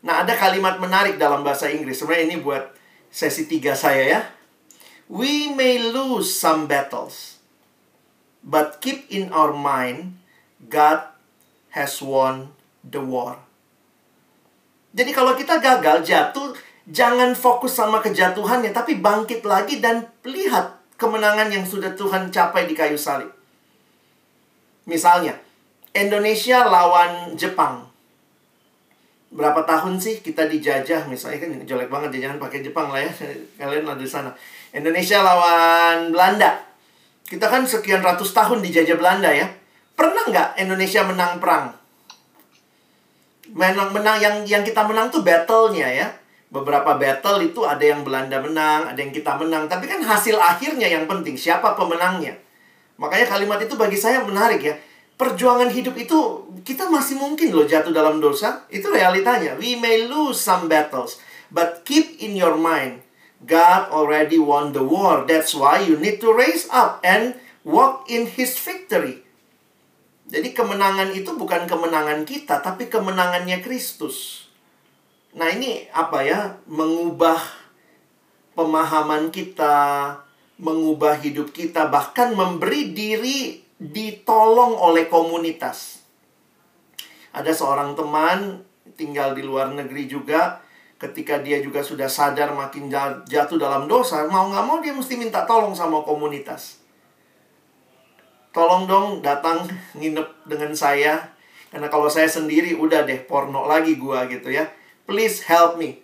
Speaker 2: Nah, ada kalimat menarik dalam bahasa Inggris. Sebenarnya ini buat sesi tiga saya ya. We may lose some battles, but keep in our mind, God has won the war. Jadi kalau kita gagal, jatuh, Jangan fokus sama kejatuhannya, tapi bangkit lagi dan lihat kemenangan yang sudah Tuhan capai di kayu salib. Misalnya, Indonesia lawan Jepang. Berapa tahun sih kita dijajah? Misalnya kan jelek banget jangan pakai Jepang lah ya. Kalian ada di sana. Indonesia lawan Belanda. Kita kan sekian ratus tahun dijajah Belanda ya. Pernah nggak Indonesia menang perang? Menang menang yang yang kita menang tuh battle-nya ya beberapa battle itu ada yang Belanda menang, ada yang kita menang. Tapi kan hasil akhirnya yang penting. Siapa pemenangnya? Makanya kalimat itu bagi saya menarik ya. Perjuangan hidup itu kita masih mungkin loh jatuh dalam dosa. Itu realitanya. We may lose some battles. But keep in your mind. God already won the war. That's why you need to raise up and walk in His victory. Jadi kemenangan itu bukan kemenangan kita, tapi kemenangannya Kristus. Nah, ini apa ya? Mengubah pemahaman kita, mengubah hidup kita, bahkan memberi diri ditolong oleh komunitas. Ada seorang teman tinggal di luar negeri juga, ketika dia juga sudah sadar makin jatuh dalam dosa, mau nggak mau dia mesti minta tolong sama komunitas. Tolong dong datang nginep dengan saya, karena kalau saya sendiri udah deh porno lagi gua gitu ya Please help me.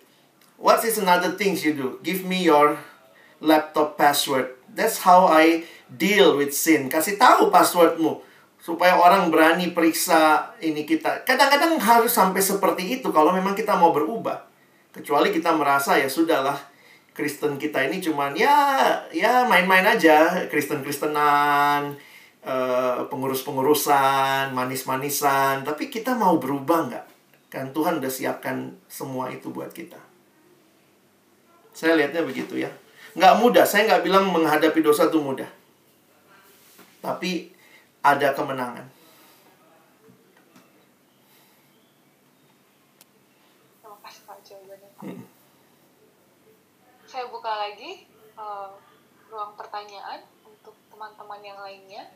Speaker 2: What is another things you do? Give me your laptop password. That's how I deal with sin. Kasih tahu passwordmu supaya orang berani periksa ini kita. Kadang-kadang harus sampai seperti itu kalau memang kita mau berubah. Kecuali kita merasa ya sudahlah Kristen kita ini cuman ya ya main-main aja Kristen-Kristenan uh, pengurus-pengurusan manis-manisan tapi kita mau berubah nggak Kan Tuhan udah siapkan semua itu buat kita. Saya lihatnya begitu ya. Nggak mudah, saya nggak bilang menghadapi dosa itu mudah. Tapi ada kemenangan.
Speaker 3: Terima kasih Pak jawabannya Hmm. Saya buka lagi uh, ruang pertanyaan untuk teman-teman yang lainnya.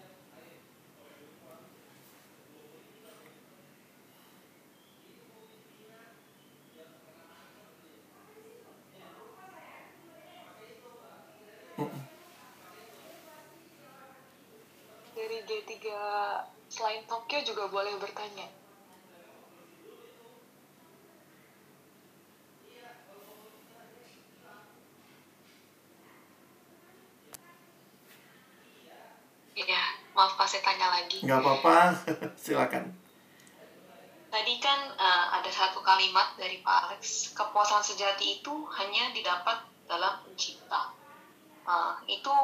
Speaker 3: dari G3 selain Tokyo juga boleh bertanya.
Speaker 2: Iya, maaf Pak, saya tanya lagi. Gak apa-apa, silakan.
Speaker 6: Tadi kan uh, ada satu kalimat dari Pak Alex, kepuasan sejati itu hanya didapat dalam pencipta. Uh, eh, itu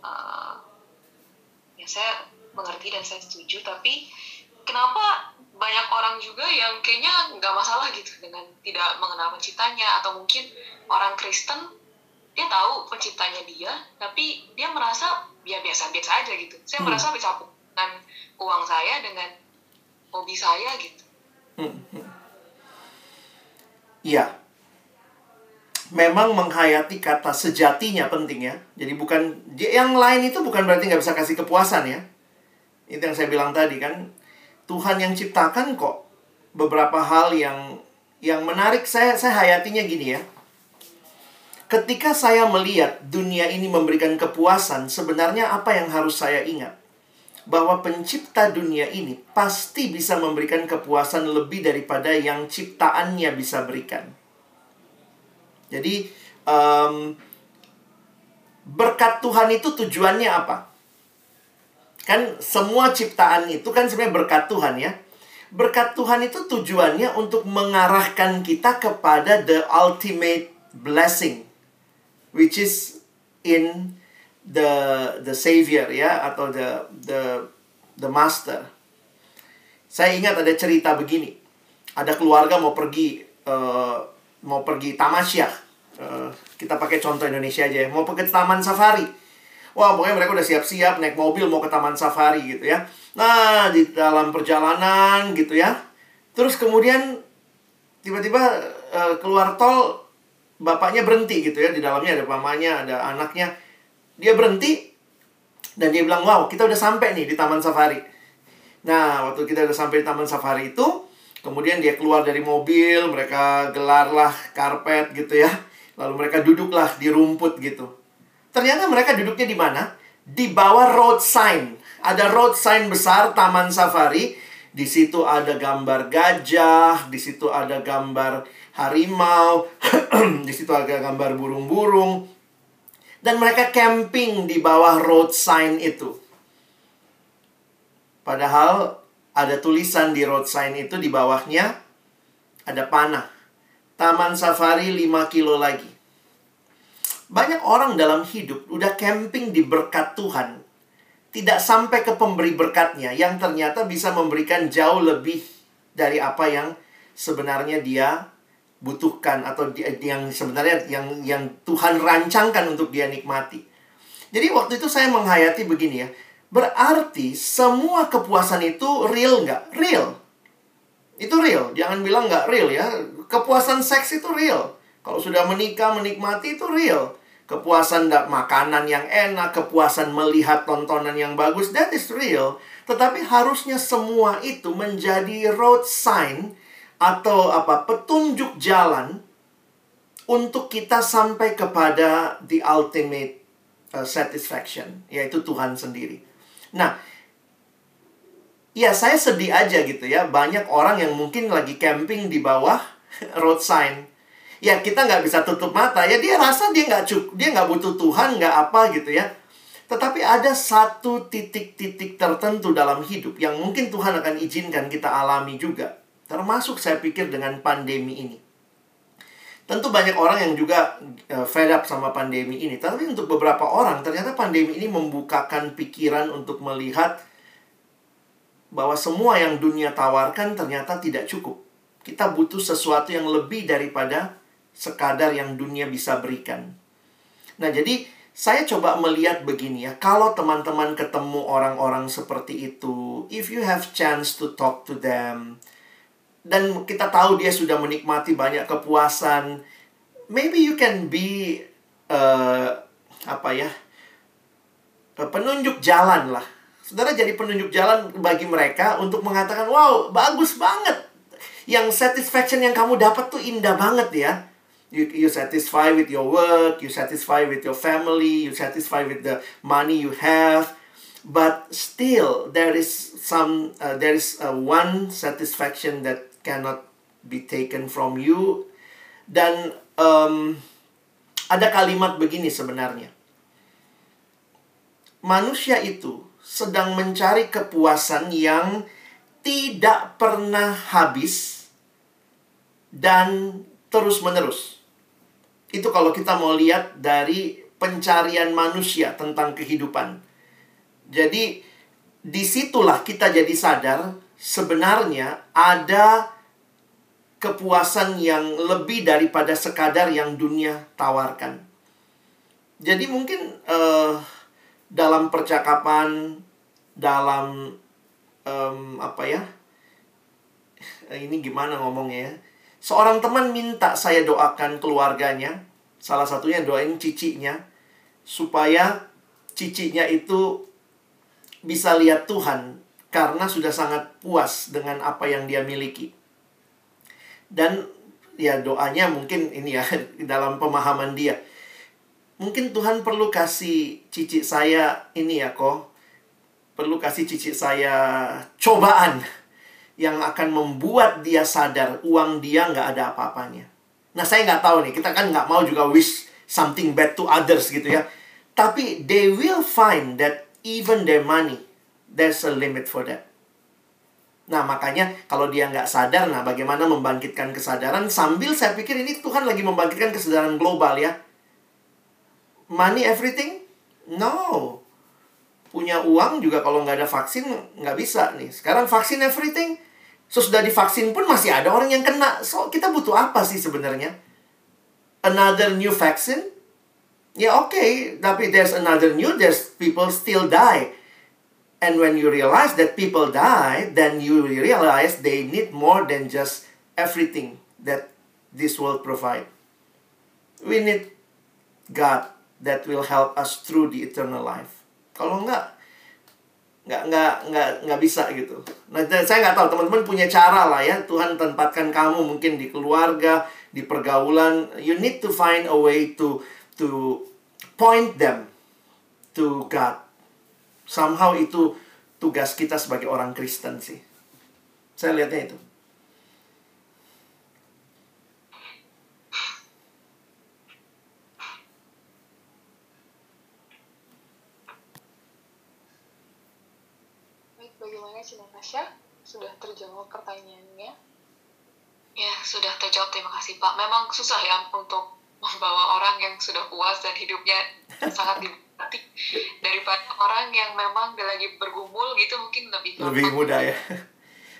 Speaker 6: uh, ya saya mengerti dan saya setuju, tapi kenapa banyak orang juga yang kayaknya nggak masalah gitu dengan tidak mengenal penciptanya atau mungkin orang Kristen dia tahu penciptanya dia, tapi dia merasa ya biasa-biasa aja gitu. Saya
Speaker 2: Hmm.
Speaker 6: merasa bisa dengan uang saya dengan hobi saya gitu.
Speaker 2: Hmm, hmm. Memang menghayati kata sejatinya penting ya. Jadi bukan yang lain itu bukan berarti nggak bisa kasih kepuasan ya. Itu yang saya bilang tadi kan. Tuhan yang ciptakan kok beberapa hal yang yang menarik saya saya hayatinya gini ya. Ketika saya melihat dunia ini memberikan kepuasan, sebenarnya apa yang harus saya ingat? Bahwa pencipta dunia ini pasti bisa memberikan kepuasan lebih daripada yang ciptaannya bisa berikan. Jadi, em, berkat Tuhan itu tujuannya apa? Kan semua ciptaan itu kan sebenarnya berkat Tuhan ya. Berkat Tuhan itu tujuannya untuk mengarahkan kita kepada the ultimate blessing which is in the the savior ya atau the the the master. Saya ingat ada cerita begini. Ada keluarga mau pergi eh, mau pergi tamasya. Eh, kita pakai contoh Indonesia aja ya. Mau ke taman safari. Wah, pokoknya mereka udah siap-siap naik mobil mau ke taman safari gitu ya. Nah, di dalam perjalanan gitu ya. Terus kemudian tiba-tiba eh, keluar tol bapaknya berhenti gitu ya di dalamnya ada mamanya ada anaknya dia berhenti dan dia bilang wow kita udah sampai nih di taman safari nah waktu kita udah sampai di taman safari itu kemudian dia keluar dari mobil mereka gelarlah karpet gitu ya lalu mereka duduklah di rumput gitu. Ternyata mereka duduknya di mana? Di bawah road sign. Ada road sign besar taman safari. Di situ ada gambar gajah di situ ada gambar harimau, di situ ada gambar burung-burung, dan mereka camping di bawah road sign itu. Padahal ada tulisan di road sign itu di bawahnya ada panah. Taman safari 5 kilo lagi. Banyak orang dalam hidup udah camping di berkat Tuhan. Tidak sampai ke pemberi berkatnya yang ternyata bisa memberikan jauh lebih dari apa yang sebenarnya dia butuhkan atau di- yang sebenarnya yang yang Tuhan rancangkan untuk dia nikmati. Jadi waktu itu saya menghayati begini ya. Berarti semua kepuasan itu real nggak? Real. Itu real. Jangan bilang nggak real ya. Kepuasan seks itu real. Kalau sudah menikah, menikmati itu real. Kepuasan makanan yang enak, kepuasan melihat tontonan yang bagus, that is real. Tetapi harusnya semua itu menjadi road sign atau apa petunjuk jalan untuk kita sampai kepada the ultimate uh, satisfaction yaitu Tuhan sendiri. Nah, ya saya sedih aja gitu ya banyak orang yang mungkin lagi camping di bawah road sign. Ya kita nggak bisa tutup mata ya dia rasa dia nggak cuk dia nggak butuh Tuhan nggak apa gitu ya. Tetapi ada satu titik-titik tertentu dalam hidup yang mungkin Tuhan akan izinkan kita alami juga. Termasuk saya pikir dengan pandemi ini. Tentu banyak orang yang juga uh, fed up sama pandemi ini. Tapi untuk beberapa orang ternyata pandemi ini membukakan pikiran untuk melihat bahwa semua yang dunia tawarkan ternyata tidak cukup. Kita butuh sesuatu yang lebih daripada sekadar yang dunia bisa berikan. Nah, jadi saya coba melihat begini ya, kalau teman-teman ketemu orang-orang seperti itu, if you have chance to talk to them, dan kita tahu dia sudah menikmati banyak kepuasan, maybe you can be uh, apa ya, uh, penunjuk jalan lah. Saudara jadi penunjuk jalan bagi mereka untuk mengatakan, wow, bagus banget. Yang satisfaction yang kamu dapat tuh indah banget ya. You you satisfy with your work, you satisfy with your family, you satisfy with the money you have, but still there is some uh, there is uh, one satisfaction that cannot be taken from you. Dan um, ada kalimat begini sebenarnya. Manusia itu sedang mencari kepuasan yang tidak pernah habis dan terus-menerus. Itu kalau kita mau lihat dari pencarian manusia tentang kehidupan. Jadi, di situlah kita jadi sadar sebenarnya ada kepuasan yang lebih daripada sekadar yang dunia tawarkan. Jadi mungkin uh, dalam percakapan, dalam um, apa ya? Ini gimana ngomongnya ya? Seorang teman minta saya doakan keluarganya, salah satunya doain cicinya, supaya cicinya itu bisa lihat Tuhan karena sudah sangat puas dengan apa yang dia miliki. Dan ya doanya mungkin ini ya dalam pemahaman dia. Mungkin Tuhan perlu kasih cici saya ini ya kok. Perlu kasih cici saya cobaan yang akan membuat dia sadar uang dia nggak ada apa-apanya. Nah saya nggak tahu nih, kita kan nggak mau juga wish something bad to others gitu ya. Tapi they will find that even their money, there's a limit for that. Nah makanya kalau dia nggak sadar, nah bagaimana membangkitkan kesadaran sambil saya pikir ini Tuhan lagi membangkitkan kesadaran global ya. Money everything? No punya uang juga kalau nggak ada vaksin nggak bisa nih. Sekarang vaksin everything, so sudah divaksin pun masih ada orang yang kena. So kita butuh apa sih sebenarnya? Another new vaccine? Ya oke, okay, tapi there's another new, there's people still die. And when you realize that people die, then you realize they need more than just everything that this world provide. We need God that will help us through the eternal life. Kalau enggak, nggak nggak nggak nggak bisa gitu. Nah saya nggak tahu teman-teman punya cara lah ya. Tuhan tempatkan kamu mungkin di keluarga di pergaulan. You need to find a way to to point them to God. Somehow itu tugas kita sebagai orang Kristen sih. Saya lihatnya itu
Speaker 3: Natasha sudah terjawab pertanyaannya?
Speaker 6: Ya sudah terjawab. Terima kasih Pak. Memang susah ya untuk membawa orang yang sudah puas dan hidupnya sangat diberkati daripada orang yang memang lagi bergumul gitu mungkin lebih
Speaker 2: lebih mudah ya.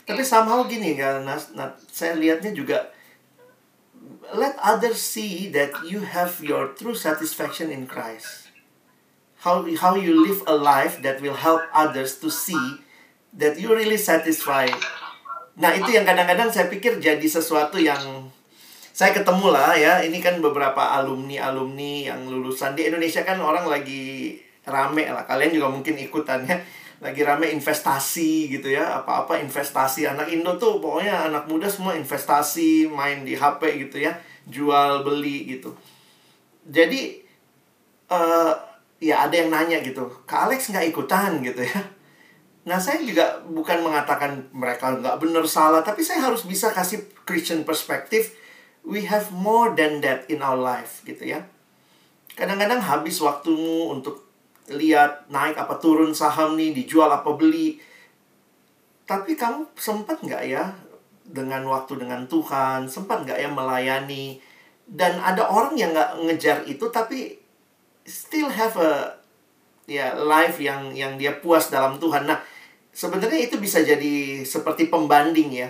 Speaker 2: Tapi somehow gini kan Nas, nah, saya lihatnya juga let others see that you have your true satisfaction in Christ. How how you live a life that will help others to see that you really satisfied. Nah, itu yang kadang-kadang saya pikir jadi sesuatu yang saya ketemu lah ya. Ini kan beberapa alumni-alumni yang lulusan di Indonesia kan orang lagi rame lah. Kalian juga mungkin ikutan ya. Lagi rame investasi gitu ya. Apa-apa investasi. Anak Indo tuh pokoknya anak muda semua investasi, main di HP gitu ya. Jual beli gitu. Jadi uh, ya ada yang nanya gitu. Kak Alex nggak ikutan gitu ya Nah, saya juga bukan mengatakan mereka nggak benar salah, tapi saya harus bisa kasih Christian perspective. We have more than that in our life, gitu ya. Kadang-kadang habis waktumu untuk lihat naik apa turun saham nih, dijual apa beli. Tapi kamu sempat nggak ya dengan waktu dengan Tuhan, sempat nggak ya melayani. Dan ada orang yang nggak ngejar itu, tapi still have a ya life yang yang dia puas dalam Tuhan. Nah, sebenarnya itu bisa jadi seperti pembanding ya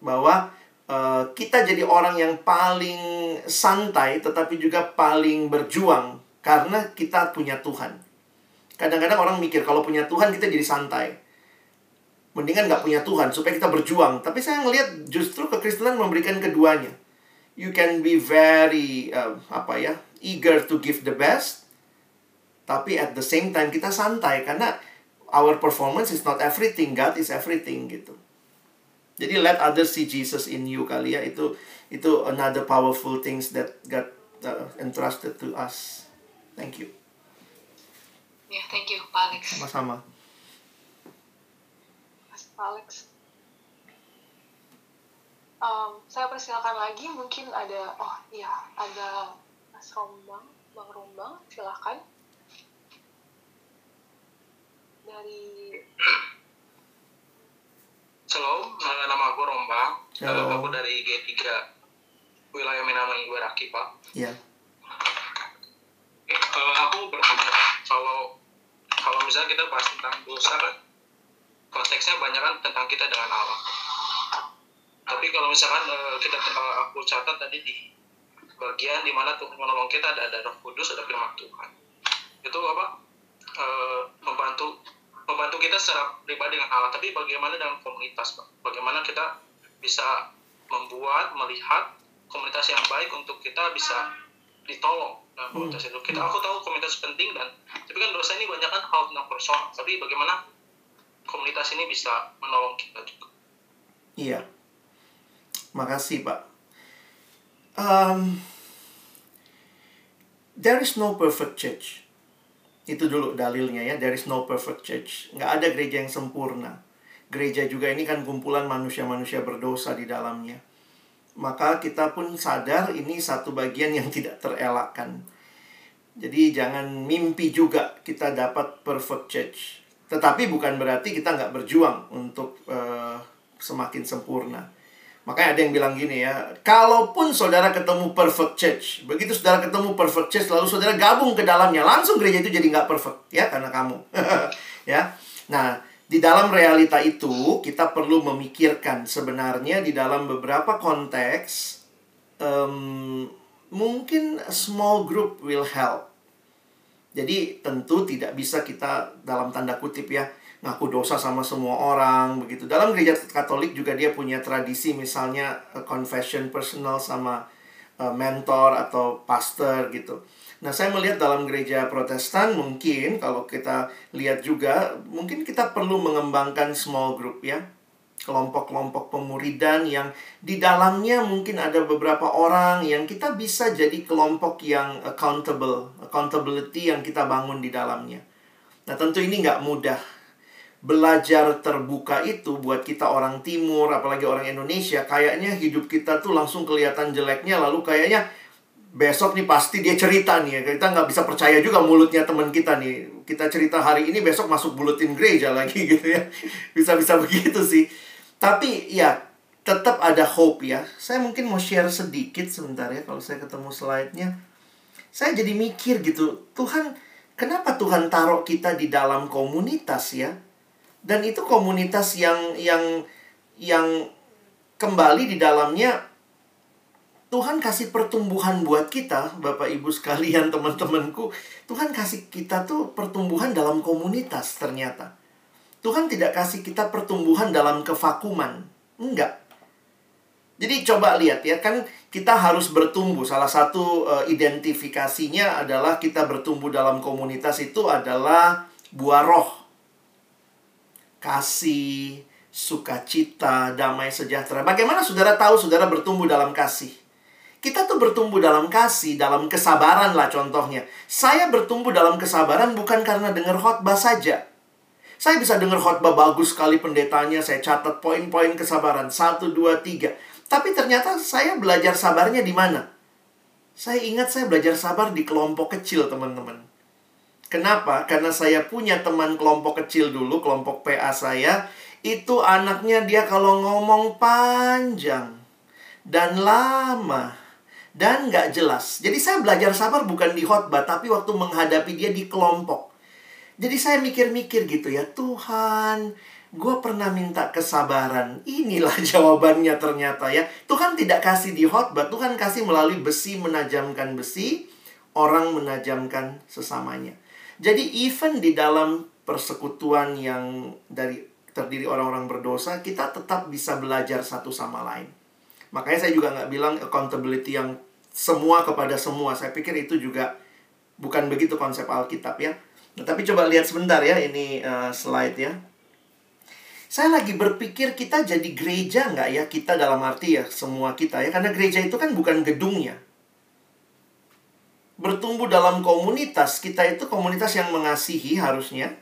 Speaker 2: bahwa uh, kita jadi orang yang paling santai tetapi juga paling berjuang karena kita punya Tuhan. Kadang-kadang orang mikir kalau punya Tuhan kita jadi santai. Mendingan nggak punya Tuhan supaya kita berjuang. Tapi saya ngelihat justru kekristenan memberikan keduanya. You can be very uh, apa ya eager to give the best, tapi at the same time kita santai karena our performance is not everything, God is everything gitu. Jadi let others see Jesus in you kali ya itu itu another powerful things that God uh, entrusted to us. Thank you.
Speaker 6: Ya, yeah, thank you, Pak Alex.
Speaker 2: Sama-sama.
Speaker 3: Mas Alex. Um, saya persilakan lagi mungkin ada oh iya ada Mas Rombang, Bang Rombang, silakan. Dari
Speaker 7: Shalom, nama aku Rombang.
Speaker 2: Halo.
Speaker 7: Aku dari G3 wilayah Minamai Ibaraki, Pak.
Speaker 2: Ya.
Speaker 7: Eh, aku bertanya, kalau kalau misalnya kita bahas tentang dosa kan, konteksnya banyak kan tentang kita dengan Allah. Tapi kalau misalkan eh, kita eh, aku catat tadi di bagian di mana Tuhan menolong kita ada ada Roh Kudus, ada Firman Tuhan. Itu apa? Eh, membantu membantu kita secara pribadi dengan Allah. Tapi bagaimana dengan komunitas, Pak? Bagaimana kita bisa membuat, melihat komunitas yang baik untuk kita bisa ditolong dalam komunitas itu. Kita aku tahu komunitas penting dan tapi kan dosa ini banyak kan hal tentang personal. Tapi bagaimana komunitas ini bisa menolong kita juga?
Speaker 2: Iya. Makasih, Pak. Um, there is no perfect church. Itu dulu dalilnya ya. There is no perfect church. Nggak ada gereja yang sempurna. Gereja juga ini kan kumpulan manusia-manusia berdosa di dalamnya. Maka kita pun sadar ini satu bagian yang tidak terelakkan. Jadi jangan mimpi juga kita dapat perfect church. Tetapi bukan berarti kita nggak berjuang untuk eh, semakin sempurna. Makanya ada yang bilang gini ya, kalaupun saudara ketemu perfect church, begitu saudara ketemu perfect church, lalu saudara gabung ke dalamnya, langsung gereja itu jadi nggak perfect, ya karena kamu, ya. Nah, di dalam realita itu kita perlu memikirkan sebenarnya di dalam beberapa konteks, em, mungkin small group will help. Jadi tentu tidak bisa kita dalam tanda kutip ya ngaku dosa sama semua orang begitu. Dalam gereja Katolik juga dia punya tradisi misalnya eh, confession personal sama eh, mentor atau pastor gitu. Nah, saya melihat dalam gereja Protestan mungkin kalau kita lihat juga mungkin kita perlu mengembangkan small group ya. Kelompok-kelompok pemuridan yang di dalamnya mungkin ada beberapa orang yang kita bisa jadi kelompok yang accountable, accountability yang kita bangun di dalamnya. Nah, tentu ini nggak mudah belajar terbuka itu buat kita orang timur apalagi orang Indonesia kayaknya hidup kita tuh langsung kelihatan jeleknya lalu kayaknya besok nih pasti dia cerita nih ya. kita nggak bisa percaya juga mulutnya teman kita nih. Kita cerita hari ini besok masuk bulutin gereja lagi gitu ya. Bisa-bisa begitu sih. Tapi ya tetap ada hope ya. Saya mungkin mau share sedikit sebentar ya kalau saya ketemu slide-nya. Saya jadi mikir gitu Tuhan kenapa Tuhan taruh kita di dalam komunitas ya dan itu komunitas yang yang yang kembali di dalamnya Tuhan kasih pertumbuhan buat kita, Bapak Ibu sekalian, teman-temanku. Tuhan kasih kita tuh pertumbuhan dalam komunitas ternyata. Tuhan tidak kasih kita pertumbuhan dalam kevakuman. Enggak. Jadi coba lihat ya, kan kita harus bertumbuh. Salah satu uh, identifikasinya adalah kita bertumbuh dalam komunitas itu adalah buah roh kasih, sukacita, damai sejahtera. Bagaimana saudara tahu saudara bertumbuh dalam kasih? Kita tuh bertumbuh dalam kasih, dalam kesabaran lah contohnya. Saya bertumbuh dalam kesabaran bukan karena dengar khotbah saja. Saya bisa dengar khotbah bagus sekali pendetanya, saya catat poin-poin kesabaran. Satu, dua, tiga. Tapi ternyata saya belajar sabarnya di mana? Saya ingat saya belajar sabar di kelompok kecil, teman-teman. Kenapa? Karena saya punya teman kelompok kecil dulu, kelompok PA saya. Itu anaknya dia kalau ngomong panjang dan lama dan nggak jelas. Jadi saya belajar sabar bukan di khotbah, tapi waktu menghadapi dia di kelompok. Jadi saya mikir-mikir gitu ya, Tuhan, gue pernah minta kesabaran. Inilah jawabannya ternyata ya. Tuhan tidak kasih di khotbah, Tuhan kasih melalui besi menajamkan besi, orang menajamkan sesamanya. Jadi even di dalam persekutuan yang dari terdiri orang-orang berdosa, kita tetap bisa belajar satu sama lain. Makanya saya juga nggak bilang accountability yang semua kepada semua. Saya pikir itu juga bukan begitu konsep Alkitab ya. Nah, tapi coba lihat sebentar ya ini uh, slide ya. Saya lagi berpikir kita jadi gereja nggak ya kita dalam arti ya semua kita ya karena gereja itu kan bukan gedungnya. Bertumbuh dalam komunitas kita itu komunitas yang mengasihi harusnya.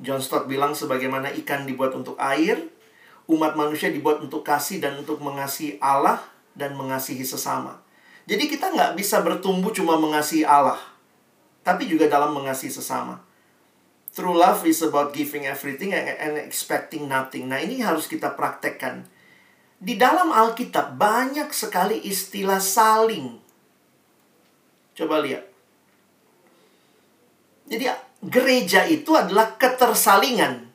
Speaker 2: John Stott bilang sebagaimana ikan dibuat untuk air, umat manusia dibuat untuk kasih dan untuk mengasihi Allah dan mengasihi sesama. Jadi kita nggak bisa bertumbuh cuma mengasihi Allah, tapi juga dalam mengasihi sesama. True love is about giving everything and expecting nothing. Nah, ini harus kita praktekkan. Di dalam Alkitab banyak sekali istilah saling. Coba lihat. Jadi gereja itu adalah ketersalingan.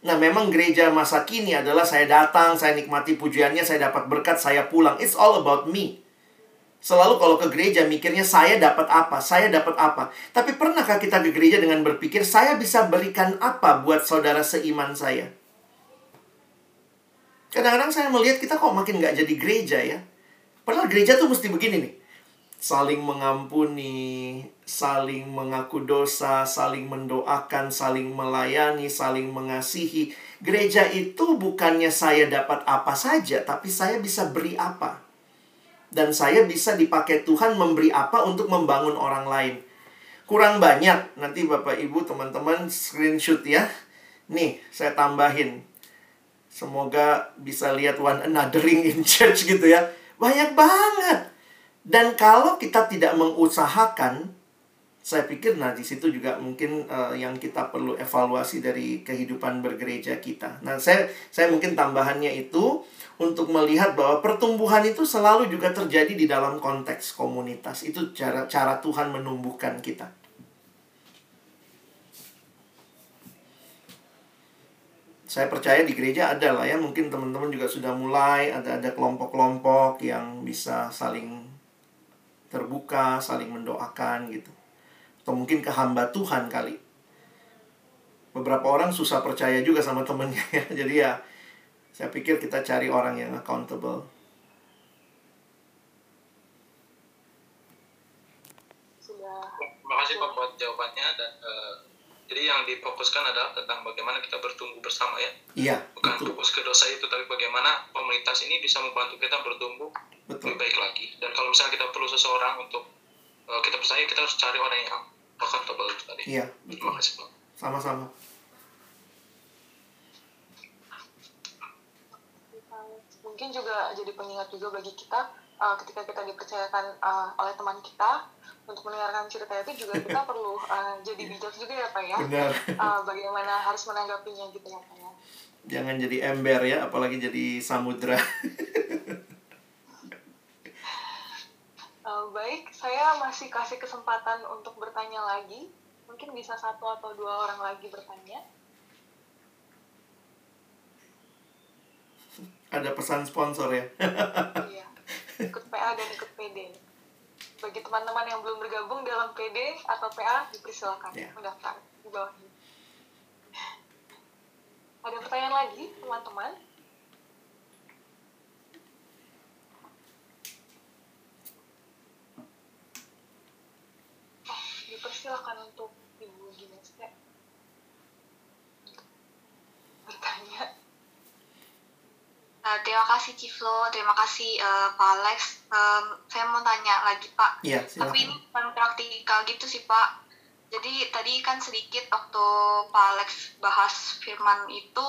Speaker 2: Nah, memang gereja masa kini adalah saya datang, saya nikmati pujiannya, saya dapat berkat, saya pulang. It's all about me. Selalu kalau ke gereja mikirnya saya dapat apa, saya dapat apa. Tapi pernahkah kita ke gereja dengan berpikir saya bisa berikan apa buat saudara seiman saya? Kadang-kadang saya melihat kita kok makin nggak jadi gereja ya. Padahal gereja tuh mesti begini nih. Saling mengampuni, saling mengaku dosa, saling mendoakan, saling melayani, saling mengasihi. Gereja itu bukannya saya dapat apa saja, tapi saya bisa beri apa dan saya bisa dipakai Tuhan memberi apa untuk membangun orang lain. Kurang banyak, nanti Bapak Ibu teman-teman screenshot ya. Nih, saya tambahin. Semoga bisa lihat one anothering in church gitu ya. Banyak banget. Dan kalau kita tidak mengusahakan, saya pikir nah di situ juga mungkin uh, yang kita perlu evaluasi dari kehidupan bergereja kita. Nah, saya saya mungkin tambahannya itu untuk melihat bahwa pertumbuhan itu selalu juga terjadi di dalam konteks komunitas. Itu cara cara Tuhan menumbuhkan kita. Saya percaya di gereja ada lah ya, mungkin teman-teman juga sudah mulai ada ada kelompok-kelompok yang bisa saling terbuka, saling mendoakan gitu. Atau mungkin ke hamba Tuhan kali. Beberapa orang susah percaya juga sama temennya ya. Jadi ya saya pikir kita cari orang yang accountable.
Speaker 3: Sudah.
Speaker 7: Terima kasih Pak buat jawabannya dan uh, jadi yang difokuskan adalah tentang bagaimana kita bertumbuh bersama ya.
Speaker 2: Iya,
Speaker 7: Bukan
Speaker 2: betul.
Speaker 7: fokus ke dosa itu tapi bagaimana komunitas ini bisa membantu kita bertumbuh
Speaker 2: Betul.
Speaker 7: lebih baik lagi. Dan kalau misalnya kita perlu seseorang untuk uh, kita percaya kita harus cari orang yang accountable itu tadi.
Speaker 2: Iya,
Speaker 7: Terima kasih Pak.
Speaker 2: Sama-sama.
Speaker 3: mungkin juga jadi pengingat juga bagi kita uh, ketika kita dipercayakan uh, oleh teman kita untuk mendengarkan cerita itu juga kita perlu uh, jadi bijak juga ya pak ya
Speaker 2: Benar.
Speaker 3: Uh, bagaimana harus menanggapinya gitu ya pak ya
Speaker 2: Jangan jadi ember ya, apalagi jadi samudra.
Speaker 3: Uh, baik saya masih kasih kesempatan untuk bertanya lagi mungkin bisa satu atau dua orang lagi bertanya
Speaker 2: Ada pesan sponsor ya.
Speaker 3: iya ikut PA dan ikut PD bagi teman-teman yang belum bergabung dalam PD atau PA dipersilakan
Speaker 2: Iya.
Speaker 3: mendaftar di bawah ini ada pertanyaan lagi teman-teman oh, dipersilakan untuk ibu Gineste bertanya
Speaker 5: Uh, terima kasih Ciflo, terima kasih uh, Pak Alex. Um, saya mau tanya lagi Pak,
Speaker 2: Iya,
Speaker 5: tapi ini bukan praktikal gitu sih Pak. Jadi tadi kan sedikit waktu Pak Alex bahas firman itu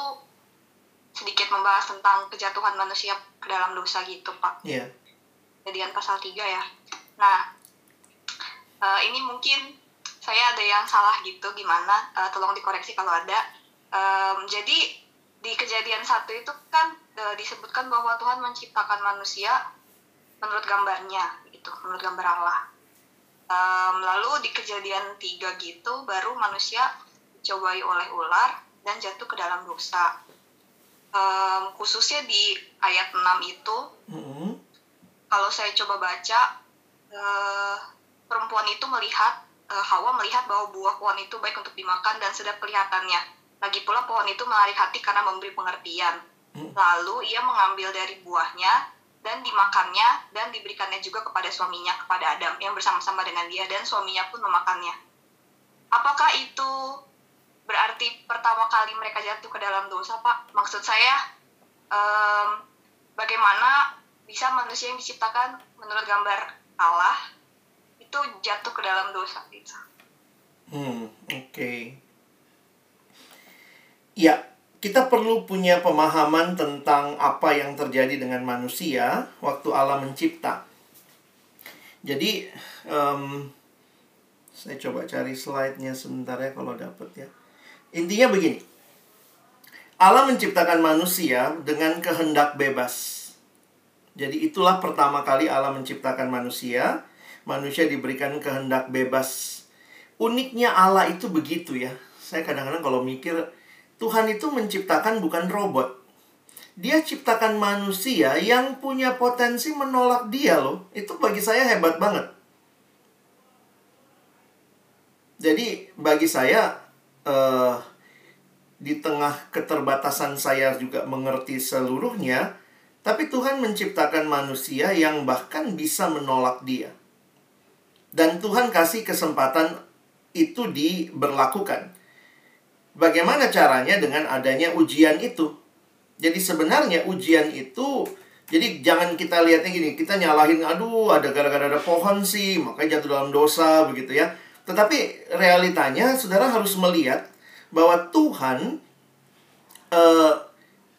Speaker 5: sedikit membahas tentang kejatuhan manusia ke dalam dosa gitu Pak.
Speaker 2: Iya.
Speaker 5: Kejadian pasal 3 ya. Nah, uh, ini mungkin saya ada yang salah gitu gimana, uh, tolong dikoreksi kalau ada. Um, jadi di kejadian satu itu kan uh, disebutkan bahwa Tuhan menciptakan manusia menurut gambarnya gitu, menurut gambar Allah. Um, lalu di kejadian tiga gitu baru manusia dicobai oleh ular dan jatuh ke dalam dosa. Um, khususnya di ayat 6 itu
Speaker 2: Mm-mm.
Speaker 5: kalau saya coba baca eh, perempuan itu melihat eh, Hawa melihat bahwa buah pohon itu baik untuk dimakan dan sedap kelihatannya. Lagi pula pohon itu menarik hati karena memberi pengertian.
Speaker 2: Hmm.
Speaker 5: Lalu ia mengambil dari buahnya dan dimakannya dan diberikannya juga kepada suaminya kepada Adam yang bersama-sama dengan dia dan suaminya pun memakannya. Apakah itu berarti pertama kali mereka jatuh ke dalam dosa, Pak? Maksud saya em, bagaimana bisa manusia yang diciptakan menurut gambar Allah itu jatuh ke dalam dosa gitu.
Speaker 2: Hmm, oke. Ya, kita perlu punya pemahaman tentang apa yang terjadi dengan manusia waktu Allah mencipta. Jadi, em, saya coba cari slide-nya sebentar ya kalau dapat ya. Intinya begini. Allah menciptakan manusia dengan kehendak bebas. Jadi itulah pertama kali Allah menciptakan manusia. Manusia diberikan kehendak bebas. Uniknya Allah itu begitu ya. Saya kadang-kadang kalau mikir Tuhan itu menciptakan bukan robot. Dia ciptakan manusia yang punya potensi menolak dia loh. Itu bagi saya hebat banget. Jadi bagi saya uh, di tengah keterbatasan saya juga mengerti seluruhnya, tapi Tuhan menciptakan manusia yang bahkan bisa menolak Dia. Dan Tuhan kasih kesempatan itu diberlakukan. Bagaimana caranya dengan adanya ujian itu? Jadi sebenarnya ujian itu jadi jangan kita lihatnya gini, kita nyalahin aduh ada gara-gara ada pohon sih, makanya jatuh dalam dosa begitu ya. Tetapi realitanya saudara harus melihat bahwa Tuhan uh,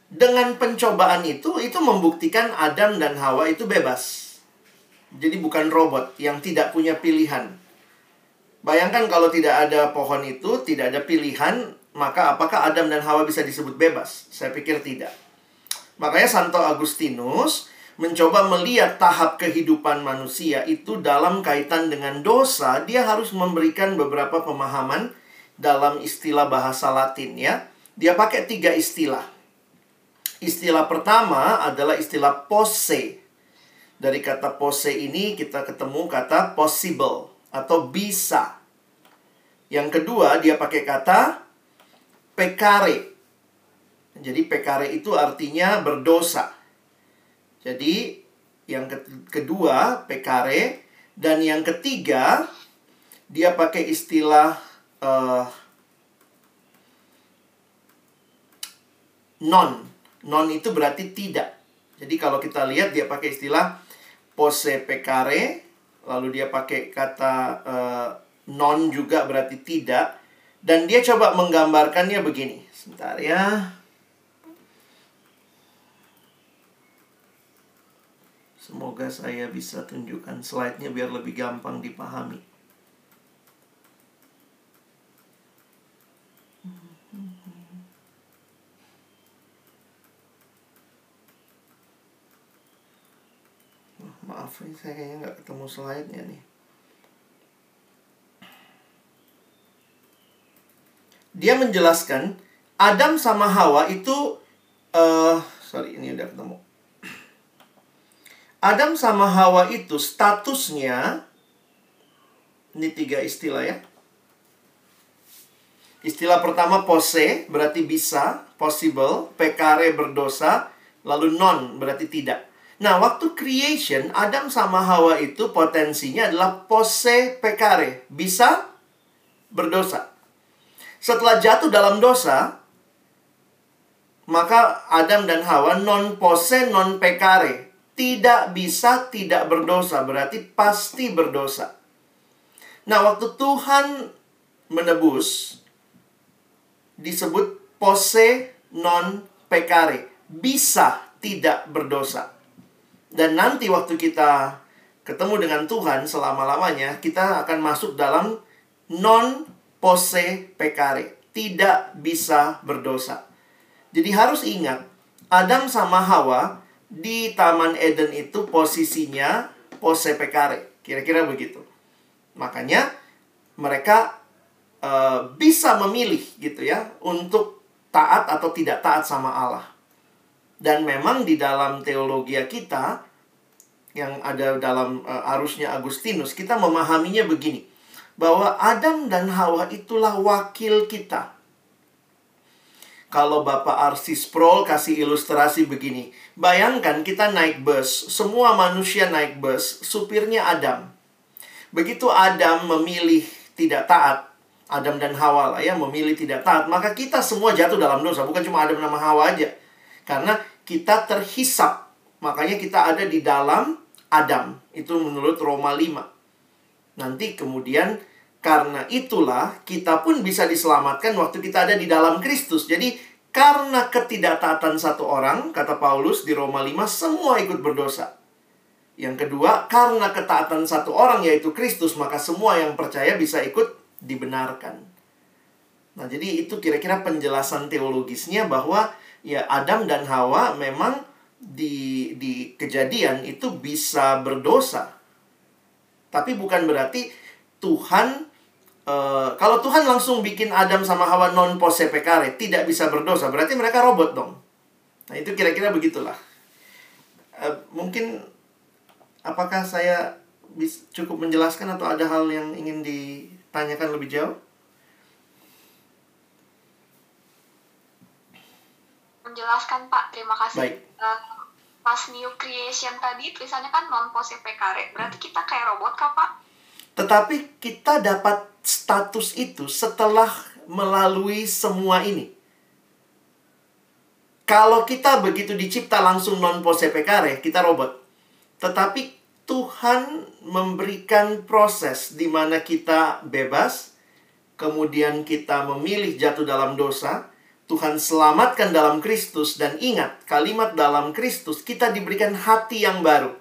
Speaker 2: dengan pencobaan itu itu membuktikan Adam dan Hawa itu bebas. Jadi bukan robot yang tidak punya pilihan. Bayangkan kalau tidak ada pohon itu, tidak ada pilihan, maka apakah Adam dan Hawa bisa disebut bebas? Saya pikir tidak. Makanya Santo Agustinus mencoba melihat tahap kehidupan manusia itu dalam kaitan dengan dosa, dia harus memberikan beberapa pemahaman dalam istilah bahasa Latin ya. Dia pakai tiga istilah. Istilah pertama adalah istilah pose. Dari kata pose ini kita ketemu kata possible atau bisa. Yang kedua dia pakai kata pekare. Jadi pekare itu artinya berdosa. Jadi yang kedua pekare dan yang ketiga dia pakai istilah uh, non. Non itu berarti tidak. Jadi kalau kita lihat dia pakai istilah pose pekare, lalu dia pakai kata uh, non juga berarti tidak. Dan dia coba menggambarkannya begini. Sebentar ya. Semoga saya bisa tunjukkan slide-nya biar lebih gampang dipahami. Maaf, saya kayaknya nggak ketemu slide-nya nih. Dia menjelaskan Adam sama Hawa itu uh, sorry ini udah ketemu. Adam sama Hawa itu statusnya ini tiga istilah ya. Istilah pertama pose berarti bisa, possible, pekare berdosa, lalu non berarti tidak. Nah, waktu creation, Adam sama Hawa itu potensinya adalah pose pekare. Bisa berdosa. Setelah jatuh dalam dosa, maka Adam dan Hawa non pose non pekare. Tidak bisa tidak berdosa, berarti pasti berdosa. Nah, waktu Tuhan menebus, disebut pose non pekare. Bisa tidak berdosa. Dan nanti waktu kita ketemu dengan Tuhan selama-lamanya, kita akan masuk dalam non pose pekare. Tidak bisa berdosa. Jadi harus ingat, Adam sama Hawa di Taman Eden itu posisinya pose pekare. Kira-kira begitu. Makanya mereka uh, bisa memilih gitu ya untuk taat atau tidak taat sama Allah. Dan memang di dalam teologi kita yang ada dalam uh, arusnya Agustinus, kita memahaminya begini. Bahwa Adam dan Hawa itulah wakil kita. Kalau Bapak Arsis Prol kasih ilustrasi begini. Bayangkan kita naik bus, semua manusia naik bus, supirnya Adam. Begitu Adam memilih tidak taat, Adam dan Hawa lah ya memilih tidak taat, maka kita semua jatuh dalam dosa, bukan cuma Adam sama Hawa aja. Karena kita terhisap. Makanya kita ada di dalam Adam. Itu menurut Roma 5. Nanti kemudian karena itulah kita pun bisa diselamatkan waktu kita ada di dalam Kristus. Jadi karena ketidaktaatan satu orang, kata Paulus di Roma 5, semua ikut berdosa. Yang kedua, karena ketaatan satu orang yaitu Kristus, maka semua yang percaya bisa ikut dibenarkan. Nah, jadi itu kira-kira penjelasan teologisnya bahwa ya Adam dan Hawa memang di di kejadian itu bisa berdosa. Tapi bukan berarti Tuhan uh, kalau Tuhan langsung bikin Adam sama Hawa non pose tidak bisa berdosa, berarti mereka robot dong. Nah, itu kira-kira begitulah. Uh, mungkin apakah saya bis, cukup menjelaskan atau ada hal yang ingin ditanyakan lebih jauh?
Speaker 6: menjelaskan Pak. Terima kasih.
Speaker 2: Baik.
Speaker 6: Uh, pas new creation tadi tulisannya kan non pose pekare. Berarti kita kayak robot kah Pak?
Speaker 2: Tetapi kita dapat status itu setelah melalui semua ini. Kalau kita begitu dicipta langsung non pose pekare, kita robot. Tetapi Tuhan memberikan proses di mana kita bebas, kemudian kita memilih jatuh dalam dosa, Tuhan selamatkan dalam Kristus dan ingat kalimat dalam Kristus kita diberikan hati yang baru.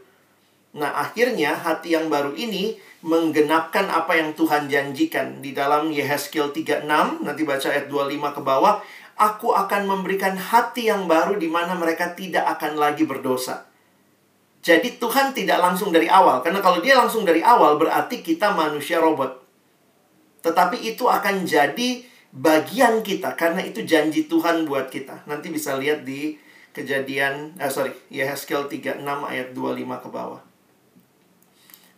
Speaker 2: Nah, akhirnya hati yang baru ini menggenapkan apa yang Tuhan janjikan di dalam Yehezkiel 36, nanti baca ayat 25 ke bawah, aku akan memberikan hati yang baru di mana mereka tidak akan lagi berdosa. Jadi Tuhan tidak langsung dari awal, karena kalau dia langsung dari awal berarti kita manusia robot. Tetapi itu akan jadi bagian kita karena itu janji Tuhan buat kita. Nanti bisa lihat di kejadian, eh, sorry, Yehezkiel 36 ayat 25 ke bawah.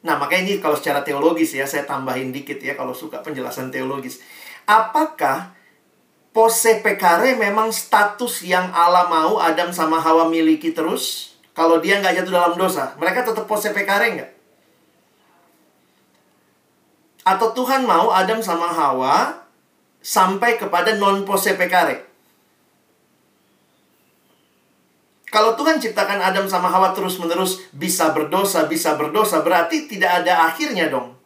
Speaker 2: Nah, makanya ini kalau secara teologis ya, saya tambahin dikit ya kalau suka penjelasan teologis. Apakah pose pekare memang status yang Allah mau Adam sama Hawa miliki terus? Kalau dia nggak jatuh dalam dosa, mereka tetap pose pekare nggak? Atau Tuhan mau Adam sama Hawa sampai kepada non pose pekare. Kalau Tuhan ciptakan Adam sama Hawa terus-menerus bisa berdosa, bisa berdosa, berarti tidak ada akhirnya dong.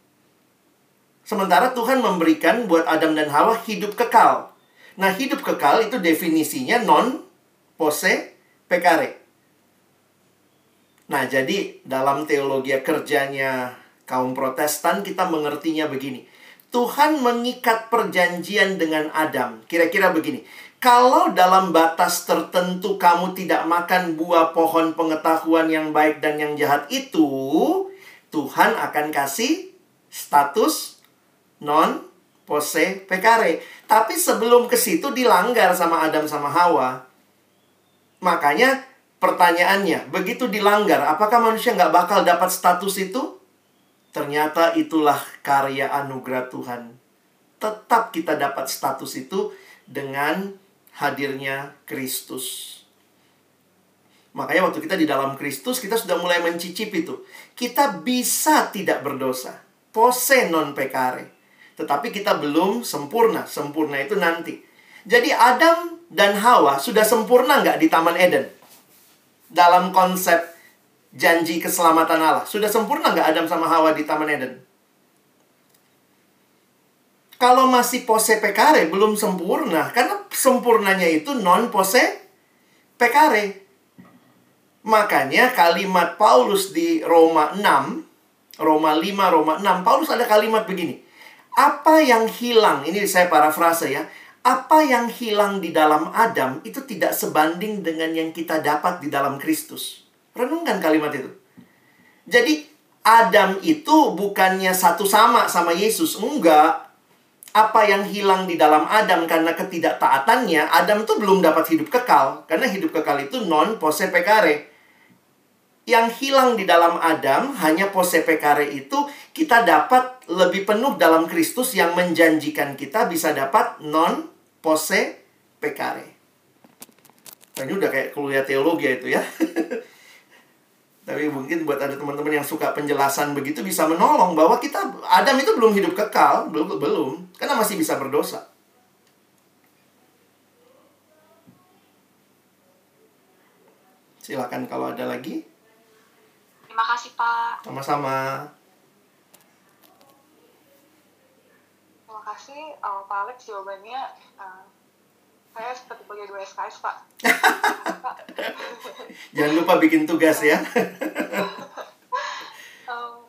Speaker 2: Sementara Tuhan memberikan buat Adam dan Hawa hidup kekal. Nah, hidup kekal itu definisinya non pose pekare. Nah, jadi dalam teologi kerjanya kaum protestan kita mengertinya begini. Tuhan mengikat perjanjian dengan Adam. Kira-kira begini. Kalau dalam batas tertentu kamu tidak makan buah pohon pengetahuan yang baik dan yang jahat itu, Tuhan akan kasih status non pose pekare. Tapi sebelum ke situ dilanggar sama Adam sama Hawa. Makanya pertanyaannya, begitu dilanggar, apakah manusia nggak bakal dapat status itu? Ternyata itulah karya anugerah Tuhan. Tetap kita dapat status itu dengan hadirnya Kristus. Makanya waktu kita di dalam Kristus, kita sudah mulai mencicip itu. Kita bisa tidak berdosa. Pose non pekare. Tetapi kita belum sempurna. Sempurna itu nanti. Jadi Adam dan Hawa sudah sempurna nggak di Taman Eden? Dalam konsep janji keselamatan Allah. Sudah sempurna nggak Adam sama Hawa di Taman Eden? Kalau masih pose pekare, belum sempurna. Karena sempurnanya itu non pose pekare. Makanya kalimat Paulus di Roma 6, Roma 5, Roma 6, Paulus ada kalimat begini. Apa yang hilang, ini saya parafrase ya. Apa yang hilang di dalam Adam itu tidak sebanding dengan yang kita dapat di dalam Kristus. Renungkan kalimat itu. Jadi Adam itu bukannya satu sama sama Yesus. Enggak. Apa yang hilang di dalam Adam karena ketidaktaatannya, Adam itu belum dapat hidup kekal. Karena hidup kekal itu non pose pekare. Yang hilang di dalam Adam hanya pose pekare itu kita dapat lebih penuh dalam Kristus yang menjanjikan kita bisa dapat non pose pekare. Nah, ini udah kayak kuliah teologi itu ya. Tapi mungkin buat ada teman-teman yang suka penjelasan begitu bisa menolong bahwa kita Adam itu belum hidup kekal, belum belum, karena masih bisa berdosa. Silakan kalau ada lagi.
Speaker 6: Terima kasih Pak.
Speaker 2: Sama-sama.
Speaker 3: Terima kasih uh, Pak Alex jawabannya. Uh, saya seperti bagi dua SKS Pak.
Speaker 2: Jangan lupa bikin tugas ya.
Speaker 3: um,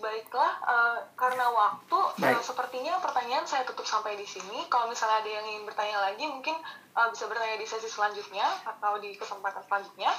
Speaker 3: baiklah, uh, karena waktu,
Speaker 2: Baik.
Speaker 3: uh, sepertinya pertanyaan saya tutup sampai di sini. Kalau misalnya ada yang ingin bertanya lagi, mungkin uh, bisa bertanya di sesi selanjutnya atau di kesempatan selanjutnya.